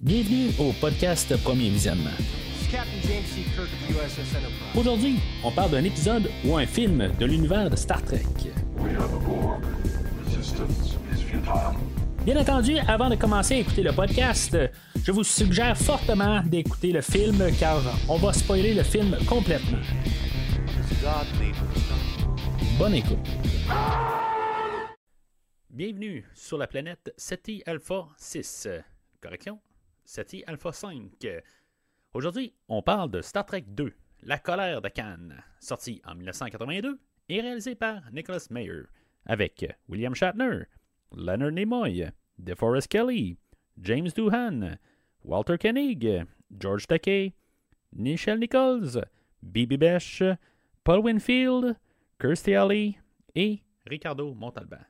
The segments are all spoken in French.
Bienvenue au podcast Premier Visionnement. Aujourd'hui, on parle d'un épisode ou un film de l'univers de Star Trek. Bien entendu, avant de commencer à écouter le podcast, je vous suggère fortement d'écouter le film car on va spoiler le film complètement. Bonne écoute. Bienvenue sur la planète SETI Alpha 6. Correction, SETI Alpha 5. Aujourd'hui, on parle de Star Trek 2, La colère de Cannes, sorti en 1982 et réalisé par Nicholas Mayer, avec William Shatner, Leonard Nimoy, DeForest Kelly, James Doohan, Walter Koenig, George Takei, Nichelle Nichols, Bibi Besh, Paul Winfield, Kirstie Alley et Ricardo Montalban.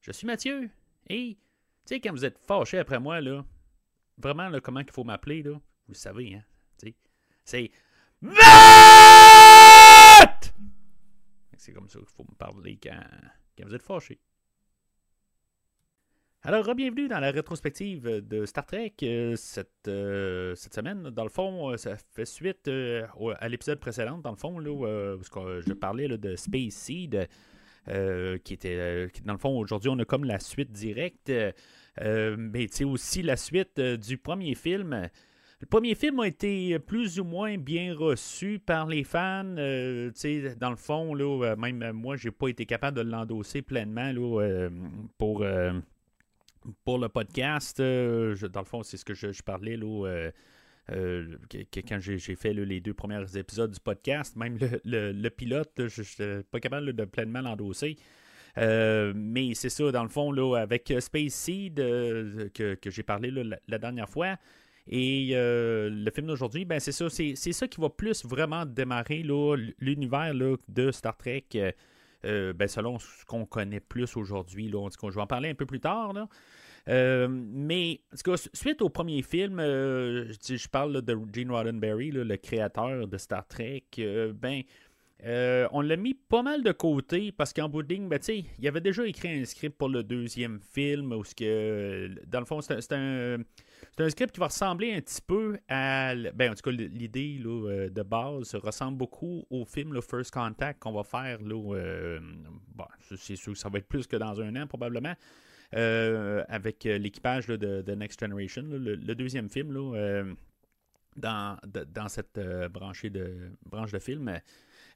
Je suis Mathieu et, tu sais, quand vous êtes fâché après moi, là, vraiment, là, comment il faut m'appeler, là, vous le savez, hein, c'est VAT! C'est comme ça qu'il faut me parler quand, quand vous êtes fâché. Alors, bienvenue dans la rétrospective de Star Trek euh, cette, euh, cette semaine. Dans le fond, euh, ça fait suite à l'épisode précédent, dans le fond, là, parce que je parlais là, de Space Seed, qui était, dans le fond, aujourd'hui, on a comme la suite directe, euh, mais aussi la suite euh, du premier film. Le premier film a été plus ou moins bien reçu par les fans. euh, dans le fond, là, euh, même euh, moi, j'ai pas été capable de l'endosser pleinement là, euh, pour, euh, pour le podcast. euh, dans le fond, c'est ce que je, parlais là, euh, euh, quand j'ai fait les deux premiers épisodes du podcast. Même le, le- pilote, je n'étais pas capable de pleinement l'endosser. Euh, mais c'est ça, dans le fond, là, avec euh, Space Seed, euh, que, j'ai parlé la, dernière fois, et le film d'aujourd'hui, ben c'est ça, c'est ça qui va plus vraiment démarrer l'univers de Star Trek, ben, selon ce qu'on connaît plus aujourd'hui. je vais en parler un peu plus tard. Là. Mais suite au premier film, je, parle de Gene Roddenberry, le créateur de Star Trek. ben, euh, on l'a mis pas mal de côté parce qu'en bout de ligne, ben, il avait déjà écrit un script pour le deuxième film dans le fond, c'est un, script qui va ressembler un petit peu à. Ben, en tout cas, l'idée euh, de base ressemble beaucoup au film le First Contact qu'on va faire. Euh, c'est sûr que ça va être plus que dans un an, probablement. avec l'équipage de, de Next Generation, le, deuxième film dans, dans cette branchée de, branche de film.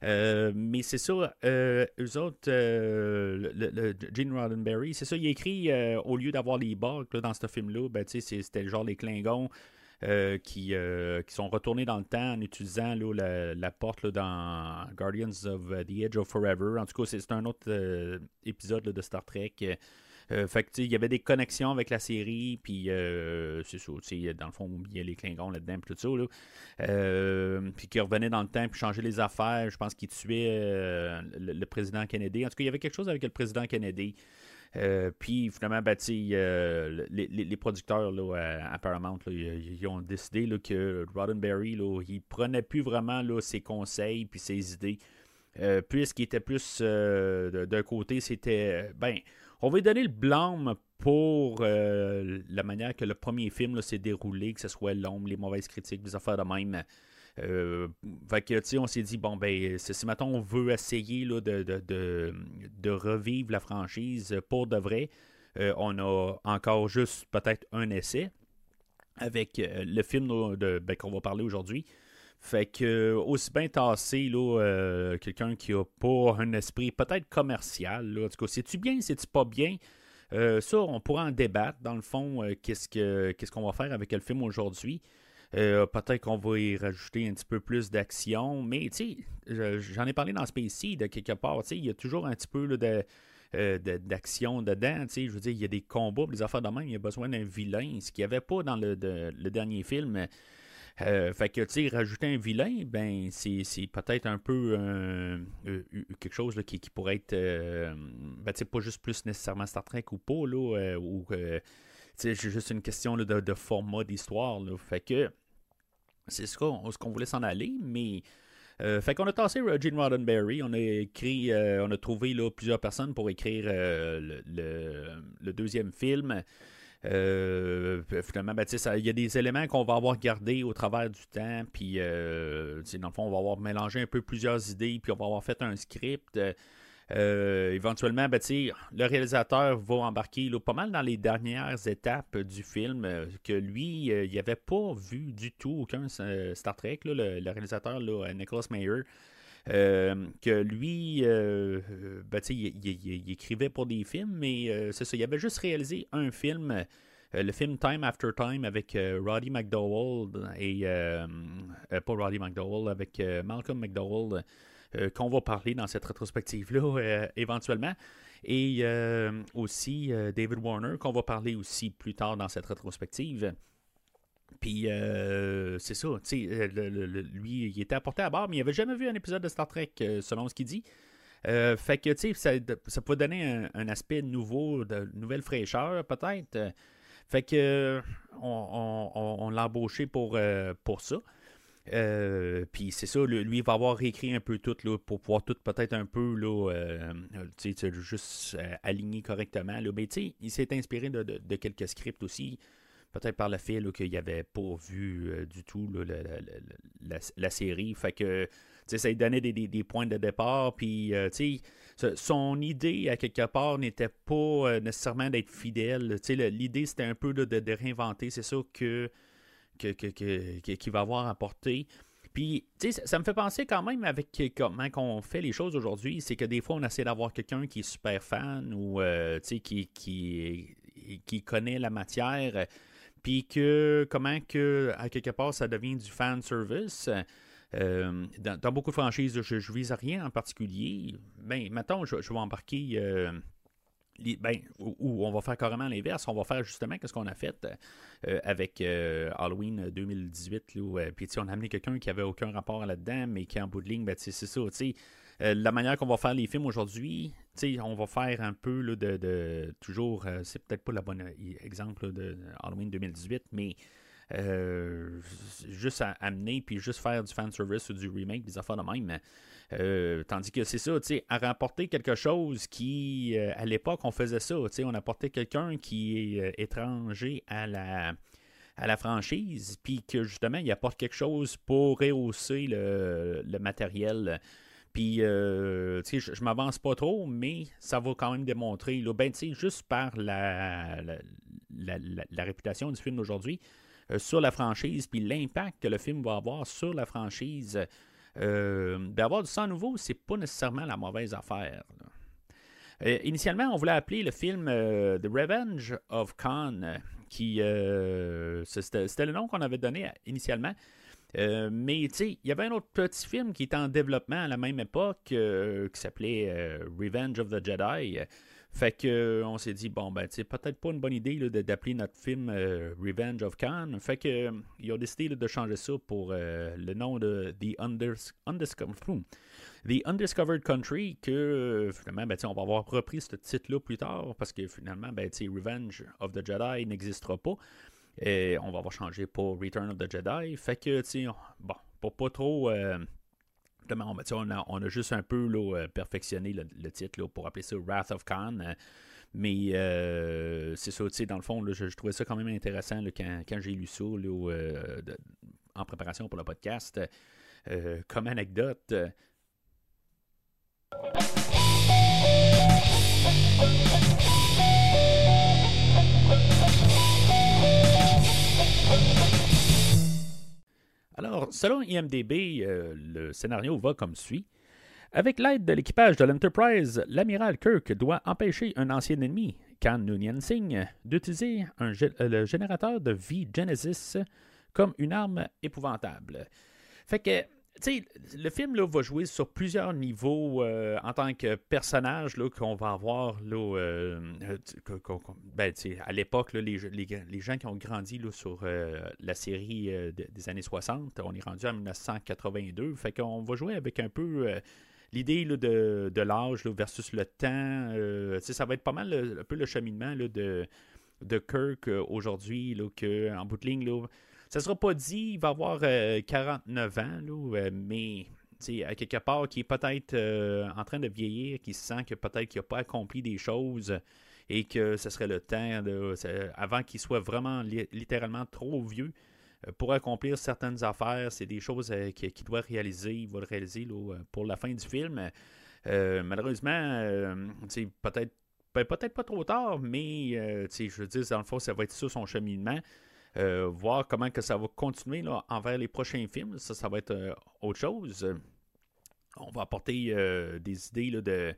Euh, mais c'est ça, euh, eux autres, euh, le, Gene Roddenberry, c'est ça, il écrit, euh, au lieu d'avoir les là, dans ce film-là, ben, c'était genre les Klingons qui, qui sont retournés dans le temps en utilisant la, la porte dans Guardians of the Edge of Forever. En tout cas, c'est un autre épisode de Star Trek. Euh, fait que, il y avait des connexions avec la série, puis euh, c'est ça, dans le fond, il y a les Klingons là-dedans, puis tout ça, là. Euh, puis qui revenait dans le temps, puis changeait les affaires. Je pense qu'il tuait euh, le, président Kennedy. En tout cas, il y avait quelque chose avec le président Kennedy. Puis finalement, ben, les, les- les producteurs là, à, Paramount, là, ils, ont décidé là, que Roddenberry, là, il prenait plus vraiment là, ses conseils puis ses idées. Euh, puisqu'il était plus d'un côté, c'était ben, on va lui donner le blâme pour euh, la manière que le premier film s'est déroulé, que ce soit l'ombre, les mauvaises critiques, les affaires de même. Euh, que, on s'est dit, bon, ben, si maintenant on veut essayer de, de, de, revivre la franchise pour de vrai, euh, on a encore juste peut-être un essai avec le film de, ben, qu'on va parler aujourd'hui. Fait que, aussi bien tasser là, euh, quelqu'un qui a pas un esprit peut-être commercial. Là. En tout cas, c'est-tu bien, c'est-tu pas bien? Euh, ça, on pourra en débattre. Dans le fond, euh, qu'est-ce que qu'est-ce qu'on va faire avec le film aujourd'hui? Peut-être qu'on va y rajouter un petit peu plus d'action. Mais, tu sais, je- j'en ai parlé dans Space Seed, de quelque part. Il y a toujours un petit peu de, d'action dedans. Tu sais, je veux dire, il y a des combats, des affaires de même. Il y a besoin d'un vilain, ce qu'il n'y avait pas dans le, le dernier film. Euh, fait que, tu sais, rajouter un vilain, ben, c'est, peut-être un peu euh, euh, quelque chose qui, pourrait être, ben, tu sais, pas juste plus nécessairement Star Trek ou pas, ou, c'est juste une question de, format d'histoire. Fait que, c'est ce qu'on, ce qu'on voulait s'en aller, mais... fait qu'on a tassé Gene Roddenberry, on a écrit, on a trouvé plusieurs personnes pour écrire le deuxième film. Finalement, ben, il y a des éléments qu'on va avoir gardés au travers du temps, puis dans le fond, on va avoir mélangé un peu plusieurs idées, puis on va avoir fait un script. Euh, éventuellement, ben, le réalisateur va embarquer pas mal dans les dernières étapes du film euh, que lui, euh, il n'avait pas vu du tout aucun Star Trek, le, réalisateur Nicholas Mayer. Que lui, ben, il, écrivait pour des films, mais c'est ça, il avait juste réalisé un film, le film Time After Time avec Roddy McDowell et pas Roddy McDowell, avec Malcolm McDowell. Euh, qu'on va parler dans cette rétrospective-là euh, éventuellement. Et euh, aussi David Warner, qu'on va parler aussi plus tard dans cette rétrospective. Puis c'est ça, lui, il était apporté à bord, mais il n'avait jamais vu un épisode de Star Trek, selon ce qu'il dit. fait que, tu sais, ça, peut donner un, aspect nouveau, de nouvelle fraîcheur, peut-être. Fait que, on, l'a embauché pour, pour ça. Euh, puis c'est ça, lui, il va avoir réécrit un peu tout là, pour pouvoir tout peut-être un peu là, euh, juste euh, aligner correctement. Là. Mais il s'est inspiré de, quelques scripts aussi, peut-être par le fait qu'il n'avait pas vu du tout la, série. Fait que ça lui donnait des, points de départ. Puis son idée, à quelque part, n'était pas nécessairement d'être fidèle. L'idée, c'était un peu de, réinventer. C'est ça que qu'il qui va avoir apporté. Puis, ça, me fait penser quand même avec comment on fait les choses aujourd'hui, c'est que des fois, on essaie d'avoir quelqu'un qui est super fan ou, euh, qui connaît la matière, puis que comment que, à quelque part, ça devient du fan service. Euh, dans, beaucoup de franchises, je, ne vise à rien en particulier. Ben, maintenant, je, vais embarquer... Euh, ben, ou, on va faire carrément l'inverse. On va faire justement ce qu'on a fait euh, avec Halloween 2018. Là, puis on a amené quelqu'un qui avait aucun rapport là-dedans, mais qui en bout de ligne, ben, c'est ça. La manière qu'on va faire les films aujourd'hui, on va faire un peu de, de, toujours, c'est peut-être pas le bon exemple de Halloween 2018, mais juste à amener puis juste faire du fan service ou du remake, des affaires de même. Euh, tandis que c'est ça, tu à rapporter quelque chose qui, euh, à l'époque, on faisait ça, tu on apportait quelqu'un qui est euh, étranger à la, à la franchise, puis que justement, il apporte quelque chose pour rehausser le, matériel. Puis, tu sais, je, m'avance pas trop, mais ça va quand même démontrer, là, ben, tu juste par la, la, réputation du film d'aujourd'hui, sur la franchise, puis l'impact que le film va avoir sur la franchise euh, d'avoir du sang nouveau, c'est pas nécessairement la mauvaise affaire. Euh, initialement, on voulait appeler le film euh, The Revenge of Khan, qui c'était le nom qu'on avait donné initialement. Mais tu il y avait un autre petit film qui était en développement à la même époque qui s'appelait Revenge of the Jedi. Fait que euh, on s'est dit, bon, ben, c'est peut-être pas une bonne idée d'appeler notre film euh, Revenge of Khan. Fait que euh, ils ont décidé de changer ça pour le nom de The Undiscovered. The Undiscovered Country, que finalement, ben, on va avoir repris ce titre-là plus tard, parce que finalement, ben, Revenge of the Jedi n'existera pas. Et on va avoir changé pour Return of the Jedi. Fait que, bon, pour pas trop on, a, on, a, juste un peu euh, perfectionné le, titre pour appeler ça Wrath of Khan. Euh, mais euh, c'est ça, dans le fond, je, trouvais ça quand même intéressant quand, j'ai lu ça en préparation pour le podcast. comme anecdote. Alors, selon IMDB, euh, le scénario va comme suit. Avec l'aide de l'équipage de l'Enterprise, l'amiral Kirk doit empêcher un ancien ennemi, Khan Noonien Singh, d'utiliser le générateur de vie Genesis comme une arme épouvantable. Fait que le film là, va jouer sur plusieurs niveaux euh, en tant que personnage qu'on va avoir là, euh, ben, à l'époque, les, les, gens qui ont grandi là, sur euh, la série des années 60, on est rendu en 1982, fait qu'on va jouer avec un peu l'idée de, de l'âge versus le temps. ça va être pas mal un peu le cheminement de, de Kirk aujourd'hui, en bout de ligne, ça ne sera pas dit, il va avoir 49 euh, ans, euh, mais à quelque part, qui est peut-être euh, en train de vieillir, qui sent que peut-être qu'il n'a pas accompli des choses et que ce serait le temps, avant qu'il soit vraiment littéralement trop vieux, pour accomplir certaines affaires. C'est des choses qu'il doit réaliser. Il va le réaliser pour la fin du film. malheureusement, peut-être ben, peut-être pas trop tard, mais je veux dire, dans le fond, ça va être ça son cheminement. Euh, voir comment que ça va continuer là, envers les prochains films. Ça, ça va être euh, autre chose. On va apporter euh, des idées de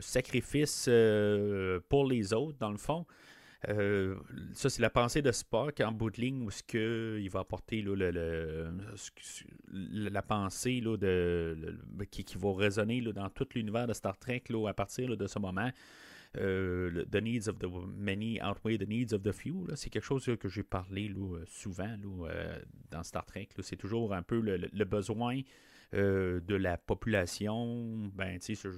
sacrifice pour les autres, dans le fond. ça, c'est la pensée de Spock en bout de ligne où ce que il va apporter la pensée de, qui, qui, va résonner dans tout l'univers de Star Trek à partir de ce moment. Euh, the needs of the many outweigh the needs of the few. C'est quelque chose que j'ai parlé là, souvent euh, dans Star Trek. C'est toujours un peu le, besoin euh, de la population. Ben, je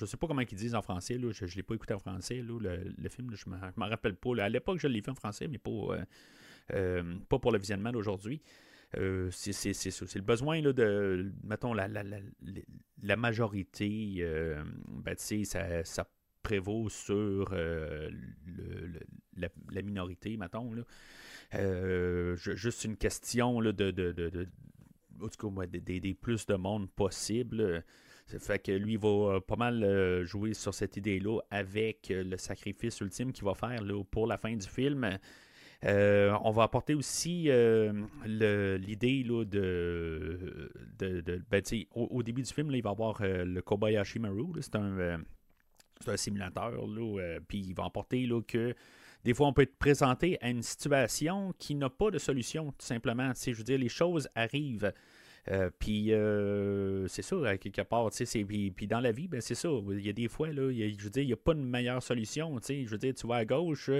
ne sais pas comment ils disent en français. Là, je ne l'ai pas écouté en français. le, film, je ne m'en rappelle pas. À l'époque, je l'ai fait en français, mais pas, pour le visionnement d'aujourd'hui. c'est le besoin là, de, mettons, la, la majorité, ben, ça, ça prévaut sur euh, la, minorité, mettons. Là. Euh, juste une question là, de, de, de, de des, plus de monde possible. Ça fait que lui va euh, pas mal jouer sur cette idée-là avec le sacrifice ultime qu'il va faire là, pour la fin du film. on va apporter aussi l'idée de, de, ben, au, début du film, là, il va avoir le Kobayashi Maru. C'est un c'est un simulateur, là, euh, puis il va emporter là, que des fois, on peut être présenté à une situation qui n'a pas de solution, tout simplement. je veux dire, les choses arrivent. Euh, puis euh, c'est ça, quelque part, puis, puis dans la vie, ben, c'est ça. Il y a des fois, là, je veux dire, il n'y a pas de meilleure solution. Je veux dire, tu vas à gauche,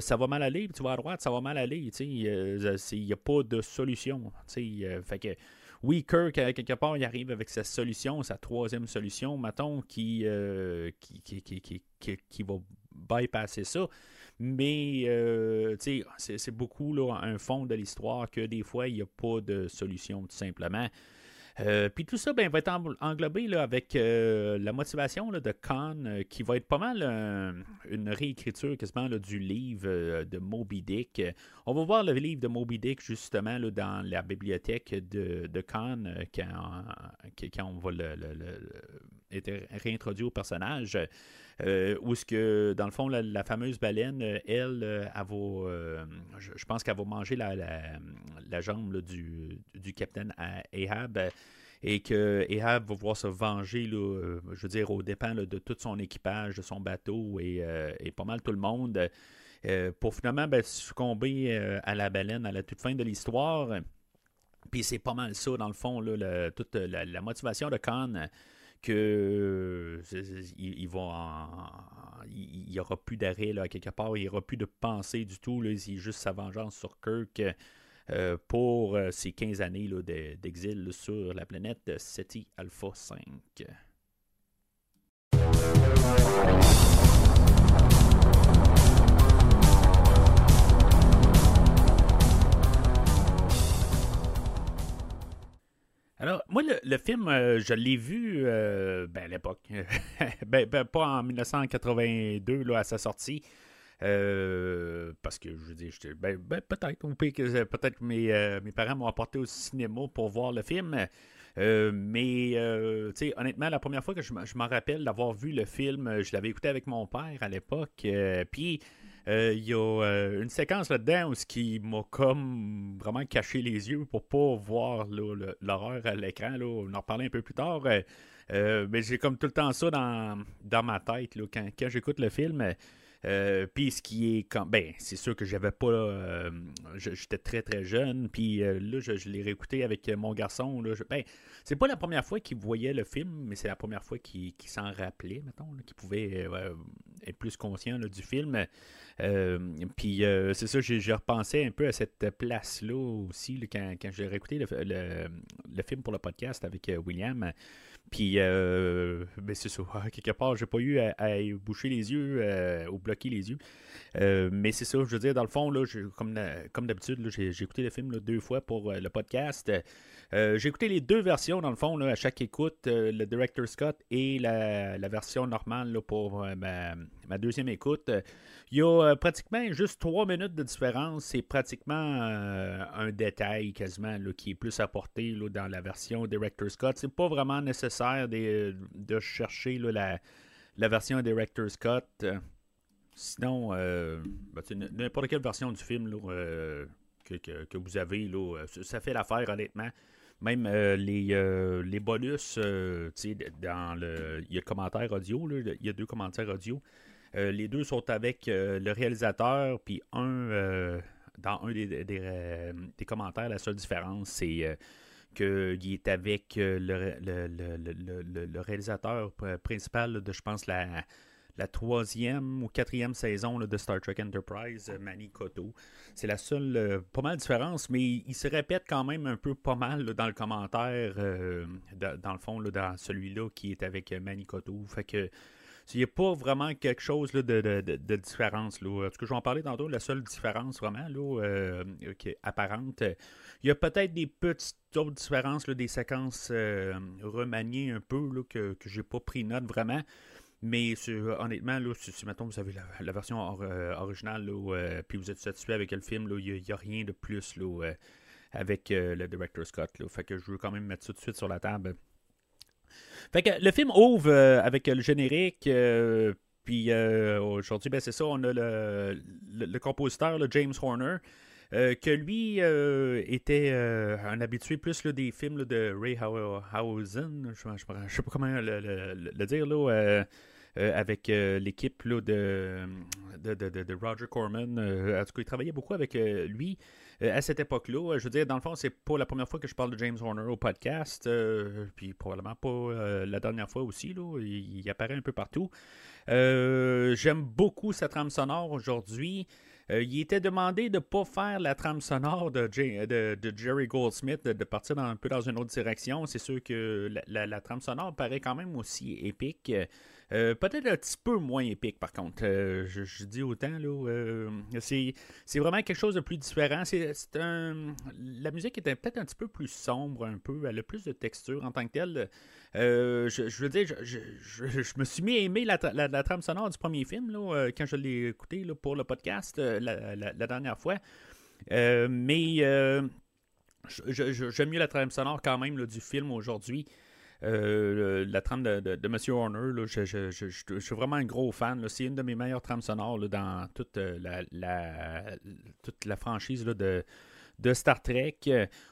ça va mal aller, puis tu vas à droite, ça va mal aller. Il n'y a pas de solution. fait que oui, Kirk, quelque part, il arrive avec sa solution, sa troisième solution, mettons, qui, euh, va bypasser ça. Mais euh, c'est beaucoup là, un fond de l'histoire que des fois, il n'y a pas de solution, tout simplement. Euh, puis tout ça ben, va être englobé là, avec euh, la motivation de Khan, euh, qui va être pas mal une réécriture quasiment du livre de Moby Dick. On va voir le livre de Moby Dick justement dans la bibliothèque de, de Khan quand, on va le, réintroduit au personnage. Où est-ce que, dans le fond, la, fameuse baleine, elle, elle va, je, pense qu'elle va manger la, la, jambe du, du capitaine Ahab. Et que Ahab va voir se venger, là, je veux dire, au dépens de tout son équipage, de son bateau et, pas mal tout le monde, pour finalement ben, succomber à la baleine à la toute fin de l'histoire. Puis c'est pas mal ça, dans le fond, là, toute la, motivation de Khan que il, va il n'y aura plus d'arrêt là quelque part, il n'y aura plus de pensée du tout. Là, c'est juste sa vengeance sur Kirk euh, pour euh, ces 15 années d'exil sur la planète SETI Alpha 5. Alors, moi, le, film, euh, je l'ai vu ben, à l'époque. Ben, ben, pas en 1982, là, à sa sortie. Euh, parce que je dis, ben, ben, peut-être, peut-être que mes, euh, mes parents m'ont apporté au cinéma pour voir le film. Euh, mais honnêtement, la première fois que je, m'en rappelle d'avoir vu le film, je l'avais écouté avec mon père à l'époque. puis il y a une séquence là-dedans où qui m'a comme vraiment caché les yeux pour pas voir l'horreur à l'écran. On en reparlera un peu plus tard. mais j'ai comme tout le temps ça dans, dans ma tête quand, quand j'écoute le film. Euh, puis ce qui est quand ben c'est sûr que j'avais pas euh, j'étais très très jeune puis euh, là je, l'ai réécouté avec mon garçon là ben c'est pas la première fois qu'il voyait le film mais c'est la première fois qu'il s'en rappelait mettons qu'il pouvait être plus conscient du film. Puis c'est ça j'ai repensé un peu à cette place là aussi quand, j'ai réécouté le, le, film pour le podcast avec William puis, euh, ben c'est ça. Quelque part, j'ai pas eu à, boucher les yeux euh, ou bloquer les yeux. Euh, mais c'est ça, je veux dire, dans le fond, là, comme, comme d'habitude, j'ai, écouté le film deux fois pour le podcast. j'ai écouté les deux versions, dans le fond, à chaque écoute, le Director Scott et la, version normale pour ma, ma, deuxième écoute. Il y a pratiquement juste trois minutes de différence. C'est pratiquement un détail quasiment qui est plus apporté dans la version Director Scott. C'est pas vraiment nécessaire de, chercher la, version Director Scott. Sinon, ben, n'importe quelle version du film que, vous avez, ça fait l'affaire honnêtement. Même euh, les, euh, les bonus, euh, dans le. Il y a commentaire audio, il y a deux commentaires audio. les deux sont avec le réalisateur, puis un dans un des, des, commentaires, la seule différence, c'est qu'il est avec le, le, réalisateur principal de, je pense, la, troisième ou quatrième saison de Star Trek Enterprise, euh, Manny Koto. C'est la seule, euh, pas mal de différence, mais il se répète quand même un peu pas mal dans le commentaire, euh, dans le fond, dans celui-là qui est avec Manny Koto. Fait que il n'y a pas vraiment quelque chose de, différence. Là. ce que je vais en parler tantôt, la seule différence vraiment qui est apparente, il y a peut-être des petites autres différences, des séquences remaniées un peu que, je n'ai pas pris note vraiment. Mais honnêtement, si, maintenant vous avez la, version euh, originale, euh, puis vous êtes satisfait avec le film, il n'y a, rien de plus euh, avec le director Scott. Fait que je veux quand même mettre ça tout de suite sur la table. Fait que le film ouvre avec le générique. puis aujourd'hui, ben, c'est ça, on a le, compositeur, James Horner. Que lui était un habitué plus des films de Ray Hausen, je ne sais pas comment le, dire, là, euh, avec euh, l'équipe de, de, de, Roger Corman. Euh, en tout cas, il travaillait beaucoup avec lui à cette époque-là. Je veux dire, dans le fond, c'est pas la première fois que je parle de James Horner au podcast, puis probablement pas la dernière fois aussi. Là, il, apparaît un peu partout. J'aime beaucoup sa trame sonore aujourd'hui. Il était demandé de ne pas faire la trame sonore de, de, Jerry Goldsmith, de, partir un peu dans une autre direction. C'est sûr que la, trame sonore paraît quand même aussi épique. Euh, peut-être un petit peu moins épique, par contre. Euh, je, dis autant, là. Euh, c'est, vraiment quelque chose de plus différent. C'est, la musique est peut-être un petit peu plus sombre, un peu. Elle a plus de texture en tant que telle. Je, veux dire, je, me suis mis à aimer la, trame sonore du premier film, là, quand je l'ai écouté pour le podcast la, dernière fois. mais j'aime mieux la trame sonore quand même du film aujourd'hui. Euh, la trame de, de, M. Horner, je, suis vraiment un gros fan. C'est une de mes meilleures trames sonores dans toute euh, la, franchise de, Star Trek.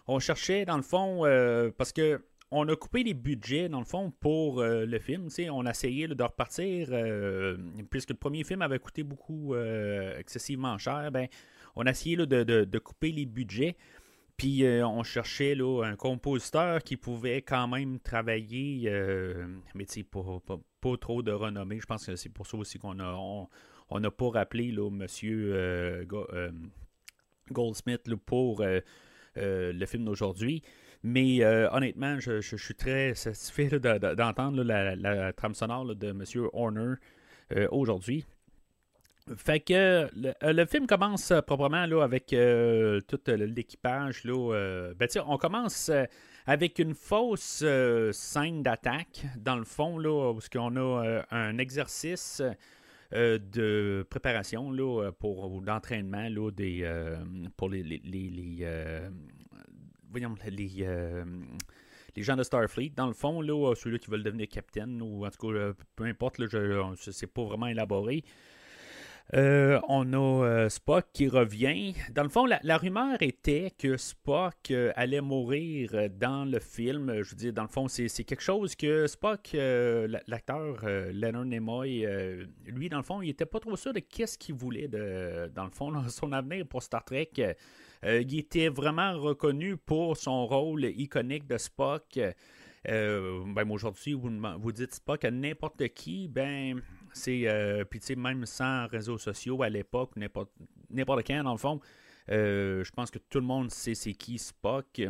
On cherchait, dans le fond, euh, parce que on a coupé les budgets, dans le fond, pour le film. On a essayé de repartir, puisque le premier film avait coûté beaucoup, excessivement cher, ben, on a essayé de, couper les budgets. Puis euh, on cherchait un compositeur qui pouvait quand même travailler, euh, mais pas, trop de renommée. Je pense que c'est pour ça aussi qu'on n'a pas rappelé là, Monsieur euh, Goldsmith pour le film d'aujourd'hui. Mais honnêtement, je, suis très satisfait d'entendre la, trame sonore de Monsieur Horner aujourd'hui. Fait que le, euh, film commence euh, proprement là, avec euh, tout l'équipage. Ben, on commence avec une fausse scène d'attaque, dans le fond, là, où on a un exercice de préparation là, pour d'entraînement des, pour les, voyons, les, les gens de Starfleet, dans le fond, là, ceux-là qui veulent devenir capitaine, ou en tout cas, peu importe, là, je, c'est pas vraiment élaboré. Euh, on a euh, Spock qui revient. Dans le fond, la, rumeur était que Spock euh, allait mourir dans le film. Je veux dire, dans le fond, c'est quelque chose que Spock, l'acteur Leonard Nimoy, lui, dans le fond, il n'était pas trop sûr de qu'est-ce qu'il voulait, de, dans le fond, son avenir pour Star Trek. Il était vraiment reconnu pour son rôle iconique de Spock. ben, aujourd'hui, vous, dites Spock à n'importe qui, ben c'est euh, puis tu sais même sans réseaux sociaux à l'époque n'importe n'importe quand dans le fond euh, je pense que tout le monde sait c'est qui Spock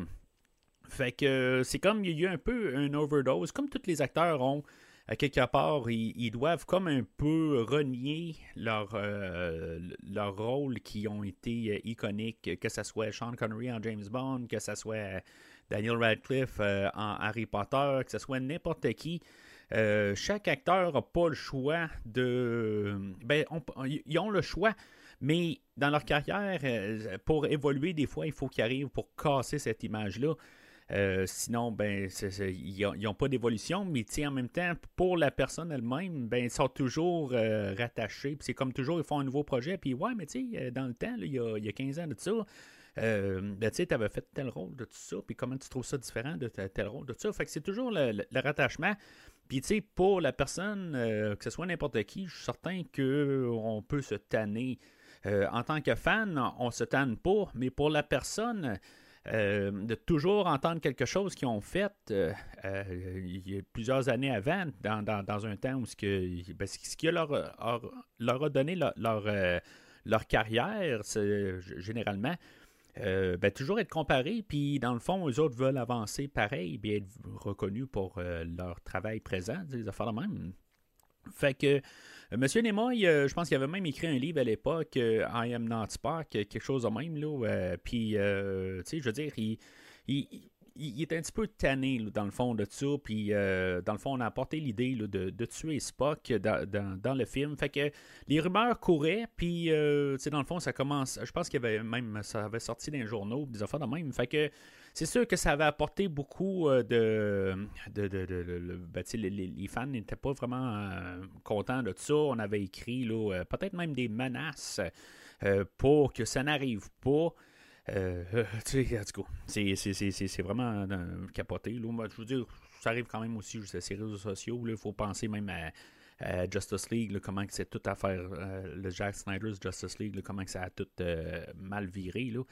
fait que c'est comme il y a eu un peu une overdose comme tous les acteurs ont à quelque part ils, doivent comme un peu renier leur euh, leur rôle qui ont été iconiques que ce soit Sean Connery en James Bond que ce soit Daniel Radcliffe en Harry Potter que ce soit n'importe qui chaque acteur n'a pas le choix de. Ben, ils ont le choix, mais dans leur carrière, pour évoluer, des fois, il faut qu'ils arrivent pour casser cette image-là. Euh, sinon, ben, ils n'ont pas d'évolution, mais en même temps, pour la personne elle-même, ben, ils sont toujours euh, rattachés. c'est comme toujours, ils font un nouveau projet. Puis, ouais, mais tu sais, euh, dans le temps, il, y a, 15 ans de ça, ben, tu avais fait tel rôle de tout ça. Puis, comment tu trouves ça différent de tel rôle de tout ça? Fait que c'est toujours le, rattachement. Puis, tu sais, pour la personne, que ce soit n'importe qui, je suis certain qu'on peut se tanner. en tant que fan, on se tanne pas, mais pour la personne, euh, de toujours entendre quelque chose qu'ils ont fait euh, euh, plusieurs années avant, dans, un temps où ce, que, ben, ce qui leur, leur, a donné leur, leur, carrière, généralement, ben, toujours être comparé, puis dans le fond, eux autres veulent avancer pareil, bien être reconnus pour leur travail présent, des affaires de même. Fait que euh, Monsieur Nimoy, euh, je pense qu'il avait même écrit un livre à l'époque, euh, I Am Not Spark, quelque chose de même. Là, puis, tu sais, je veux dire, il, il, est un petit peu tanné dans le fond de ça. Puis, dans le fond, on a apporté l'idée de, tuer Spock dans, le film. Fait que les rumeurs couraient. Puis, tu sais, dans le fond, ça commence. Je pense qu'il avait même. Ça avait sorti dans les journaux, des affaires de même. Fait que c'est sûr que ça avait apporté beaucoup euh, de. Ben, les, fans n'étaient pas vraiment euh, contents de ça. On avait écrit euh, peut-être même des menaces pour que ça n'arrive pas. c'est vraiment capoté. Là. je veux dire, ça arrive quand même aussi sur ces réseaux sociaux. Il faut penser même à euh, Justice League, comment c'est tout à faire, euh, le Jack Snyder's Justice League, comment ça a tout euh, mal viré. Là.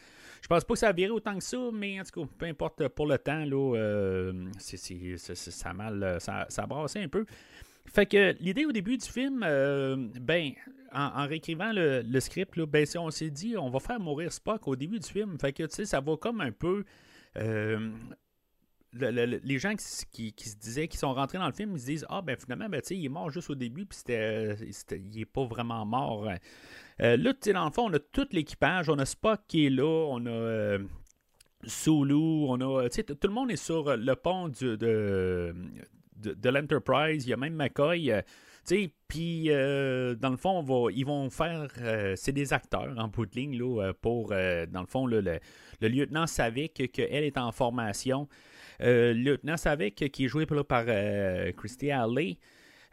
Je pense pas que ça a viré autant que ça, mais en tout cas, peu importe pour le temps, là, ça a mal, ça, ça a brassé un peu. Fait que l'idée au début du film, ben, en, réécrivant le, script, ben, on s'est dit, on va faire mourir Spock au début du film. Fait que, tu sais, ça va comme un peu les gens qui, se disaient, qui sont rentrés dans le film, ils se disent Ah, ben finalement, ben, il est mort juste au début, puis c'était, il n'est pas vraiment mort. Euh, là, dans le fond, on a tout l'équipage, on a Spock qui est là, on a euh, Sulu, on a. Tout le monde est sur le pont de, de, l'Enterprise, il y a même McCoy. Euh, puis, dans le fond, ils vont faire. c'est des acteurs en bout de ligne là, pour, dans le fond, le, le, lieutenant savait qu'elle est en formation. Euh, le lieutenant Savik, qui est joué par euh, Christy Alley,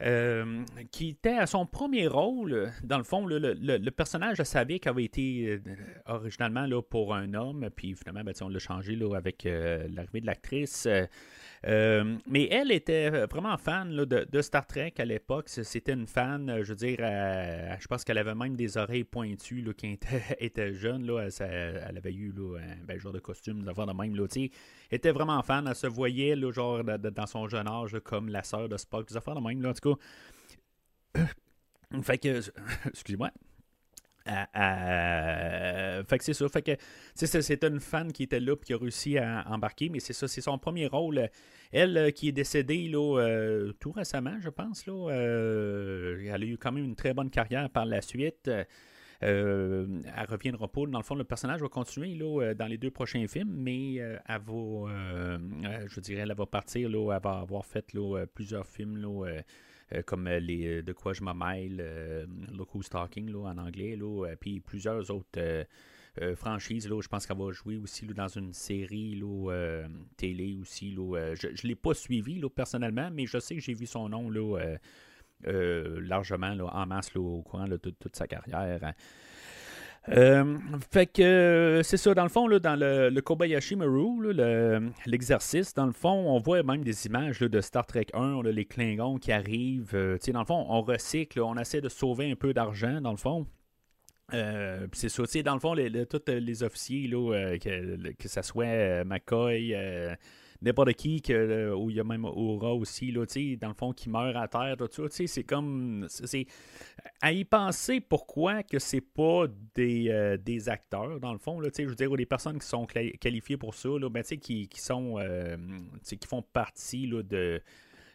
euh, qui était à son premier rôle, dans le fond, le, personnage de Savik avait été originalement là, pour un homme, puis finalement, ben, on l'a changé là, avec l'arrivée de l'actrice. Euh, mais elle était vraiment fan de, Star Trek à l'époque. C'était une fan, je veux dire, je pense qu'elle avait même des oreilles pointues là, quand elle était, jeune. Là, elle, avait eu un bel genre de costume, d'avoir de même. Là, elle était vraiment fan. Elle se voyait genre, dans son jeune âge comme la sœur de Spock, des affaires de même. En tout cas. fait que. Excusez-moi. Fait que c'est ça. Fait que c'est une fan qui était là et qui a réussi à embarquer, mais c'est ça, c'est son premier rôle. Elle euh, qui est décédée là, euh, tout récemment, je pense. Là, euh, elle a eu quand même une très bonne carrière par la suite. elle reviendra pas. Dans le fond, le personnage va continuer là, dans les deux prochains films, mais elle va, je dirais, elle va partir. Là, elle va avoir fait plusieurs films. Là, comme les De quoi je me mêle, Talking là, en anglais, là, puis plusieurs autres euh, franchise. Là, je pense qu'elle va jouer aussi dans une série là, euh, télé aussi. Là, euh, je ne l'ai pas suivi là, personnellement, mais je sais que j'ai vu son nom là, largement là, en masse là, au courant de toute sa carrière. Fait que c'est ça, dans le fond, là, dans le, Kobayashi Maru, l'exercice, dans le fond, on voit même des images de Star Trek 1, on a les Klingons qui arrivent. dans le fond, on recycle, on essaie de sauver un peu d'argent, dans le fond. Euh, c'est ça, dans le fond, tous les officiers, là, euh, que, que ce soit euh, McCoy, n'importe qui, que, où il y a même Aura aussi, là, dans le fond, qui meurt à terre, tout ça, c'est comme. c'est À y penser pourquoi que c'est pas des, des acteurs, dans le fond, là, je veux dire, ou des personnes qui sont qualifiées pour ça, là, ben, qui, qui sont. qui font partie là, de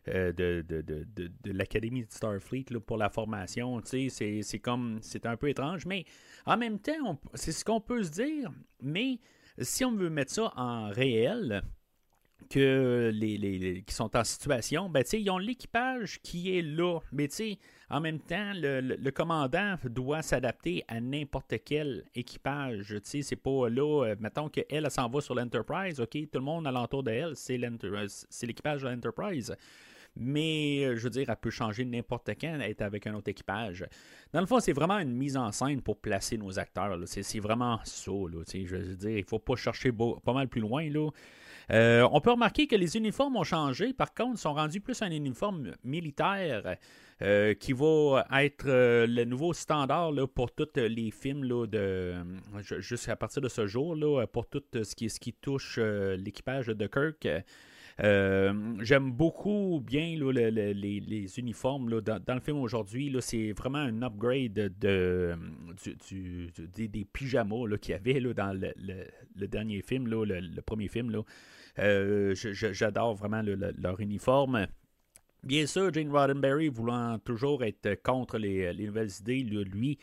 euh, de, de, de, de l'Académie de Starfleet pour la formation. C'est comme. C'est un peu étrange, mais en même temps, c'est ce qu'on peut se dire. Mais si on veut mettre ça en réel, que les, qui sont en situation, ben, ils ont l'équipage qui est là. Mais en même temps, le, commandant doit s'adapter à n'importe quel équipage. C'est pas là, euh, mettons qu'elle elle, s'en va sur l'Enterprise, OK, tout le monde alentour d'elle, c'est l'équipage de l'Enterprise. Mais, euh, je veux dire, elle peut changer n'importe quand, être avec un autre équipage. Dans le fond, c'est vraiment une mise en scène pour placer nos acteurs. C'est vraiment ça. Là, je veux dire, il ne faut pas chercher pas mal plus loin. Là. Euh, on peut remarquer que les uniformes ont changé. Par contre, ils sont rendus plus un uniforme militaire euh, qui va être euh, le nouveau standard pour tous les films jusqu'à partir de ce jour pour tout ce qui, ce qui touche l'équipage de Kirk. J'aime beaucoup bien les, uniformes dans, le film aujourd'hui. C'est vraiment un upgrade de, des, pyjamas qu'il y avait dans le, dernier film, le, premier film. Euh, j'adore vraiment leur uniforme. Bien sûr, Jane Roddenberry, voulant toujours être contre les, nouvelles idées, lui,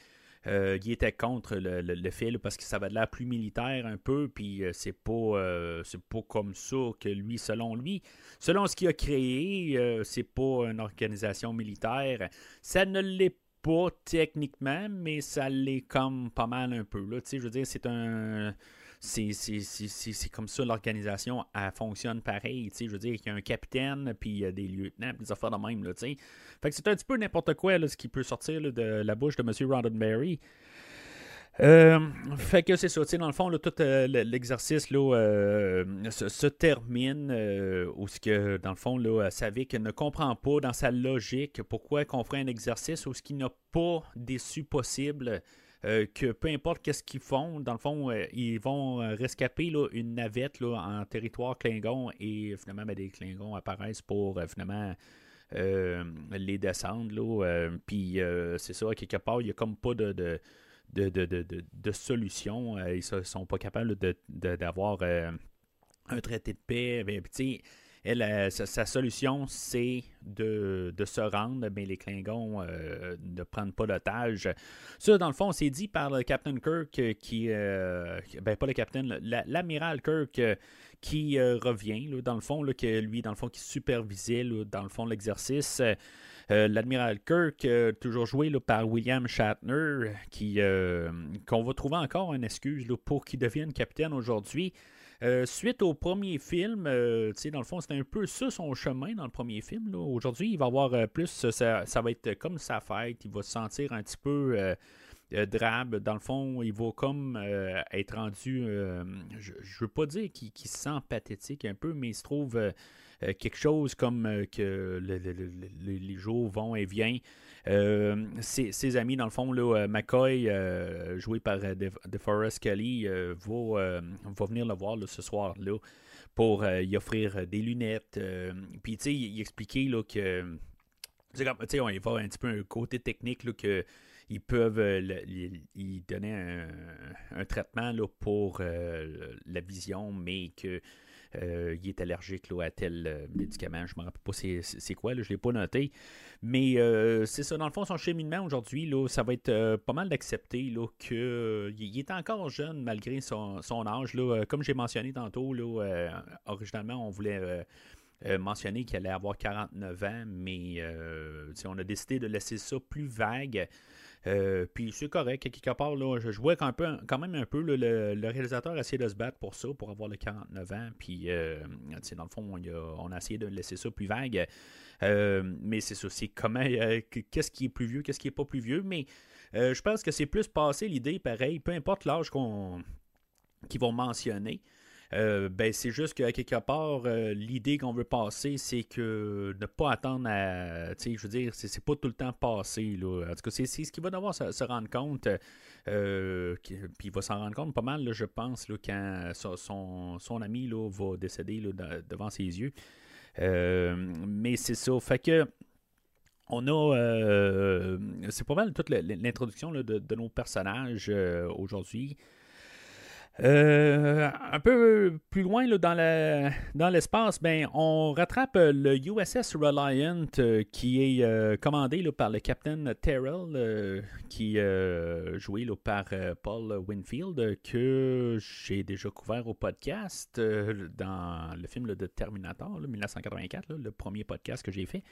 euh, il était contre le, le, fait parce que ça va de l'air plus militaire un peu, puis euh, c'est pas pas comme ça que lui, selon lui, selon ce qu'il a créé, c'est pas une organisation militaire. Ça ne l'est pas techniquement, mais ça l'est comme pas mal un peu. Là, je veux dire, c'est un c'est comme ça l'organisation fonctionne pareil. Je veux dire qu'il y a un capitaine, puis il y a des lieutenants, puis des affaires de même. Là, fait que c'est un petit peu n'importe quoi là, ce qui peut sortir de la bouche de M. Roddenberry. Euh, fait que c'est ça, dans le fond, tout euh, l'exercice euh, se, termine où ce que, dans le fond, là, Savick ne comprend pas dans sa logique pourquoi qu'on ferait un exercice où ce qu'il n'a pas d'issue possible euh, que peu importe qu'est-ce qu'ils font, dans le fond, euh, ils vont euh, rescaper une navette en territoire Klingon et finalement, ben, des Klingons apparaissent pour finalement les descendre. Puis c'est ça, quelque part, il n'y a comme pas de, de de, solution. ils ne sont pas capables d'avoir un traité de paix. Ben, euh, sa, solution, c'est de, se rendre, mais les Klingons euh, ne prennent pas d'otages. Ça, dans le fond, c'est dit par le Captain Kirk euh, qui. ben, pas le Captain, l'amiral Kirk qui revient, dans le fond, que lui, dans le fond, qui supervisait, dans le fond, l'exercice. l'admiral Kirk, toujours joué par William Shatner, qu'on va trouver encore une excuse pour qu'il devienne capitaine aujourd'hui. Euh, suite au premier film, euh, dans le fond, c'était un peu ça son chemin dans le premier film. Aujourd'hui, il va avoir euh, plus, ça, va être comme sa fête, il va se sentir un petit peu drabe. Dans le fond, il va comme être rendu, je ne veux pas dire qu'il se sent pathétique un peu, mais il se trouve quelque chose comme que les jours vont et viennent. Euh, ses, amis, dans le fond, là, euh, McCoy, euh, joué par DeForest Kelly, va, venir le voir ce soir-là pour y offrir des lunettes. Puis, tu sais, il, expliquait là, que. Sais, on y va un petit peu un côté technique là, que ils peuvent donner un, un, traitement là, pour la vision, mais que euh, il est allergique à tel euh, médicament. Je ne me rappelle pas c'est quoi, je ne l'ai pas noté. Mais euh, c'est ça, dans le fond, son cheminement aujourd'hui, ça va être pas mal d'accepter qu'il est encore jeune malgré son, âge. Comme j'ai mentionné tantôt, originalement, on voulait. mentionner qu'il allait avoir 49 ans, mais on a décidé de laisser ça plus vague. Euh, puis c'est correct, quelque part, là, je, jouais quand, même un peu. le, réalisateur a essayé de se battre pour ça, pour avoir le 49 ans. Puis, euh, dans le fond, on a, essayé de laisser ça plus vague. Euh, mais c'est ça, c'est comment, qu'est-ce qui est plus vieux, qu'est-ce qui est pas plus vieux. Mais je pense que c'est plus passé l'idée, pareil, peu importe l'âge qu'on qu'ils vont mentionner. Euh, ben, c'est juste qu'à quelque part, euh, l'idée qu'on veut passer, c'est que ne pas attendre à. Je veux dire, c'est pas tout le temps passé. En tout cas, c'est ce qu'il va devoir se, rendre compte. Euh, puis il va s'en rendre compte pas mal, je pense, quand son, son, ami là, va décéder devant ses yeux. mais c'est ça. Fait que. On a. c'est pas mal toute l'introduction de, nos personnages aujourd'hui. Euh, un peu plus loin là, dans, dans l'espace, ben, on rattrape le USS Reliant euh, qui est euh, commandé là, par le capitaine Terrell, qui est joué là, par Paul Winfield, que j'ai déjà couvert au podcast dans le film de Terminator, 1984, le premier podcast que j'ai fait.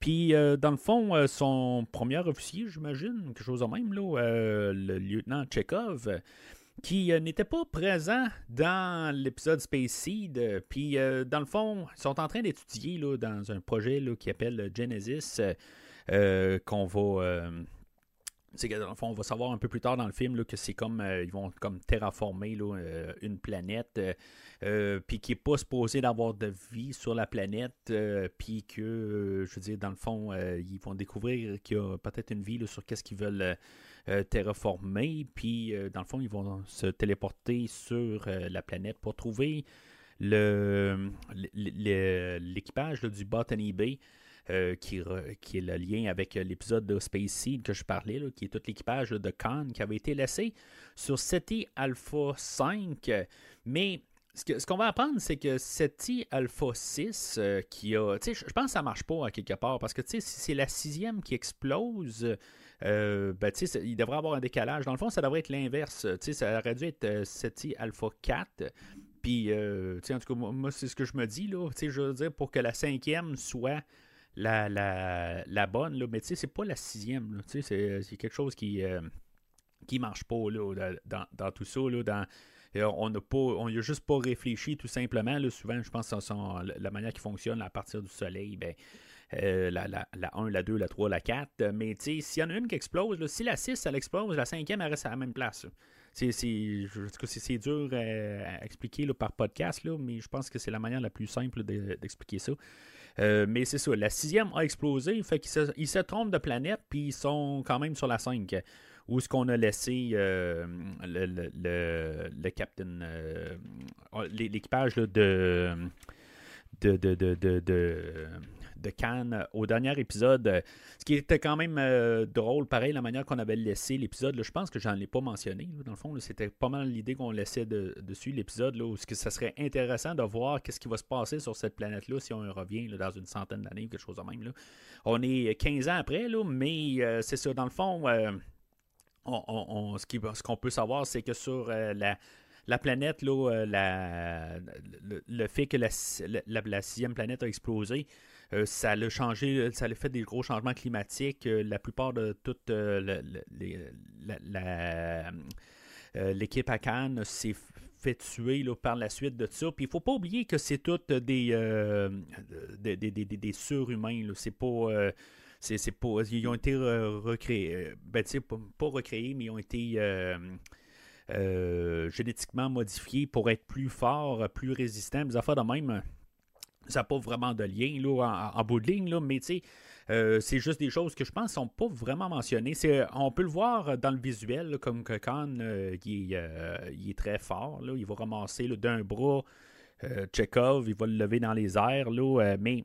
Puis, dans le fond, son premier officier, j'imagine, quelque chose de même, le lieutenant Chekhov, qui euh, n'était pas présent dans l'épisode Space Seed. Euh, puis, euh, dans le fond, ils sont en train d'étudier dans un projet là, qui appelle Genesis, qu'on va. dans le fond, on va savoir un peu plus tard dans le film que c'est comme ils vont comme terraformer une planète, puis qui n'est pas supposé d'avoir de vie sur la planète, puis que, je veux dire, dans le fond, ils vont découvrir qu'il y a peut-être une vie sur qu'est-ce qu'ils veulent euh, puis euh, dans le fond, ils vont se téléporter sur euh, la planète pour trouver l'équipage du Botany Bay. qui, qui, est le lien avec l'épisode de Space Seed que je parlais, qui est tout l'équipage de Khan qui avait été laissé sur SETI Alpha 5. Mais ce, qu'on va apprendre, c'est que SETI Alpha 6, qui a. Je pense que ça marche pas à quelque part, parce que si c'est la sixième qui explose, euh, ben, il devrait avoir un décalage. Dans le fond, ça devrait être l'inverse. Ça aurait dû être SETI euh, Alpha 4. Puis, euh, en tout cas, moi, c'est ce que je me dis. Là, je veux dire, pour que la cinquième soit la, la, la bonne, là, mais c'est pas la sixième. C'est, quelque chose qui qui marche pas là, dans, tout ça. Là, dans, on n'a pas, on a juste pas réfléchi tout simplement. Souvent, je pense que la manière qui fonctionne à partir du soleil, ben, euh, la, la, la, 1, la 2, la 3, la 4. Mais s'il y en a une qui explose, si la 6, elle explose, la 5e, elle reste à la même place. C'est, dur à, expliquer par podcast, mais je pense que c'est la manière la plus simple d'expliquer ça. Euh, mais c'est ça, la sixième a explosé, fait qu'ils se, trompent de planète, puis ils sont quand même sur la 5. Où est-ce qu'on a laissé euh, le, le, captain, l'équipage de Cannes au dernier épisode. Ce qui était quand même euh, drôle, pareil, la manière qu'on avait laissé l'épisode. Je pense que j'en ai pas mentionné. dans le fond, c'était pas mal l'idée qu'on laissait dessus l'épisode. Ce que ça serait intéressant de voir qu'est-ce qui va se passer sur cette planète-là si on revient dans une centaine d'années ou quelque chose de même. Là. On est 15 ans après, mais euh, c'est ça. Dans le fond, euh, on, ce qu'on peut savoir, c'est que sur la la planète, là, le, fait que la, sixième planète a explosé, euh, ça a changé, ça a fait des gros changements climatiques. Euh, la plupart de toute euh, l'équipe à Cannes s'est fait tuer par la suite de ça. Puis il faut pas oublier que c'est toutes des, des, des, des, surhumains. C'est pas. pas. Ils ont été recréés. Ben, recréés, mais ils ont été. génétiquement modifiés pour être plus forts, plus résistants, des affaires de même ça n'a pas vraiment de lien là, en, bout de ligne, là, mais euh, c'est juste des choses que je pense sont pas vraiment mentionnées. on peut le voir dans le visuel, comme que Khan, euh, euh, il, est, très fort. Là, il va ramasser d'un bras Chekhov, il va le lever dans les airs. Là, mais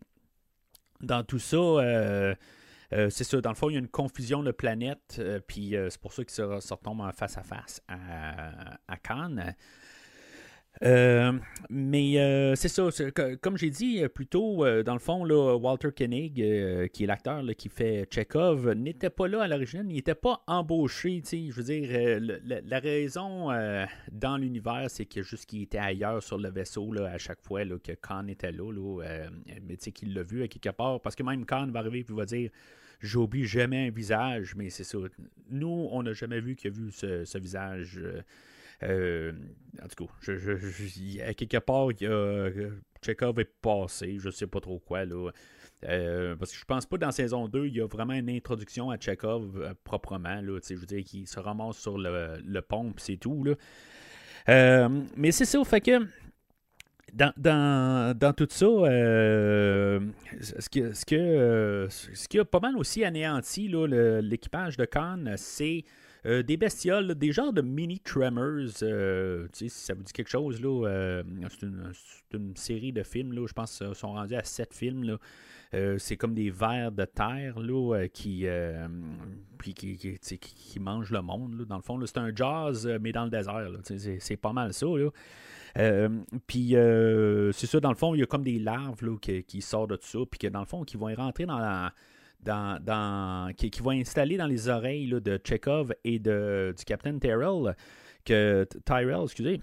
dans tout ça, c'est ça. Dans le fond, il y a une confusion de planètes, puis c'est pour ça qu'il se, se retombe face à face à, à Khan. Euh, mais euh, c'est ça, comme j'ai dit euh, plus tôt, dans le fond, Walter Koenig, qui est l'acteur qui fait Chekhov, n'était pas là à l'origine, il n'était pas embauché. Je veux dire, la, raison dans l'univers, c'est que juste qu'il était ailleurs sur le vaisseau là, à chaque fois que Khan était là, là mais qu'il l'a vu à quelque part, parce que même Khan va arriver et va dire J'oublie jamais un visage, mais c'est ça. Nous, on n'a jamais vu qu'il a vu ce, visage. Euh, en tout cas, je, à quelque part, a, Chekhov est passé, je sais pas trop quoi. Là. Euh, parce que je pense pas dans saison 2, il y a vraiment une introduction à Chekhov euh, proprement. Là, je veux dire, qu'il se ramasse sur le, le pont, c'est tout. Là. mais c'est ça, fait que. Dans, tout ça, ce, que, ce, que, qui a pas mal aussi anéanti l'équipage de Khan, c'est euh, des bestioles, des genres de mini Tremors, euh, si ça vous dit quelque chose, là, euh, c'est, une, série de films, là, je pense qu'ils sont rendus à sept films. Là. c'est comme des vers de terre là, qui, qui, qui, mangent le monde. dans le fond, c'est un jazz, mais dans le désert. C'est pas mal ça. puis c'est ça, dans le fond, il y a comme des larves là, qui, sortent de tout ça, puis que dans le fond, qui vont rentrer dans la, dans, qui, vont installer dans les oreilles de Chekhov et de, du Captain Tyrell, que, Tyrell, excusez,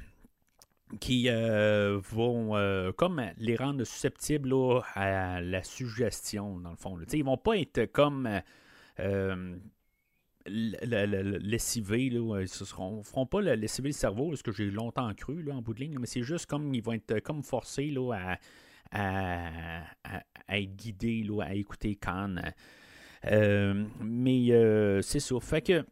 qui euh, vont euh, comme les rendre susceptibles à la suggestion, dans le fond. Ils vont pas être comme euh, lessivés, ils ne feront pas lessiver le cerveau, ce que j'ai longtemps cru là, en bout de ligne, mais c'est juste comme ils vont être comme forcés là, à, être guidés, à écouter Khan. mais c'est ça. Fait que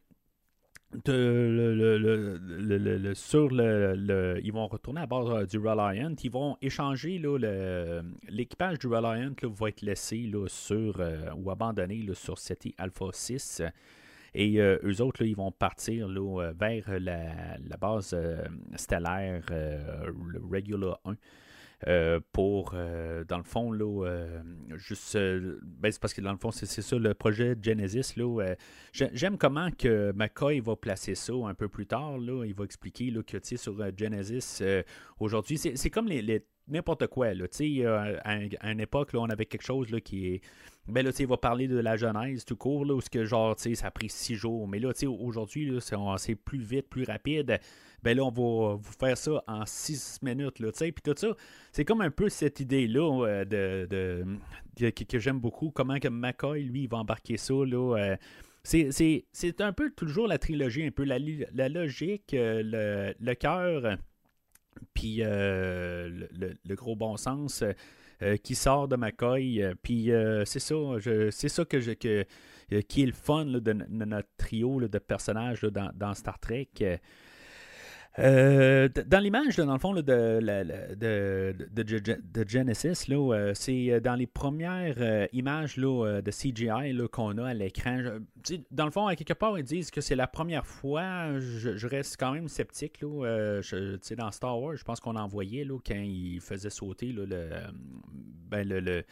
sur le, ils vont retourner à bord euh, du Reliant. Ils vont échanger l'équipage du Reliant va être laissé sur euh, ou abandonné sur SETI Alpha 6. Et euh, eux autres, ils vont partir vers la, la base stellaire, Regular 1. Euh, pour, euh, dans le fond, là, euh, juste, ben, c'est parce que dans le fond, c'est, ça le projet Genesis. Là, j'aime comment que McCoy va placer ça un peu plus tard. Là, il va expliquer là, que sur Genesis, aujourd'hui, c'est, comme les, n'importe quoi. Là, à, à, une époque, là, on avait quelque chose là, qui est. Ben là, il va parler de la Genèse tout court, là, où ce que genre, ça a pris six jours. Mais là, aujourd'hui, c'est plus vite, plus rapide ben là, on va vous faire ça en six minutes, tu sais, puis tout ça. C'est comme un peu cette idée-là euh, de, que, j'aime beaucoup, comment que McCoy, lui, il va embarquer ça, là. Euh, c'est un peu toujours la trilogie, un peu la, la logique, euh, le, le cœur, puis le, gros bon sens qui sort de McCoy. puis c'est ça, c'est ça que je, que, qui est le fun de, notre trio de personnages dans, dans, Star Trek. Euh, dans l'image, dans le fond, de, de, Genesis, euh, c'est euh, dans les premières images de CGI qu'on a à l'écran. Dans le fond, à quelque part, ils disent que c'est la première fois. Je, reste quand même sceptique. Là, dans Star Wars, je pense qu'on en voyait quand ils faisaient sauter ben, le,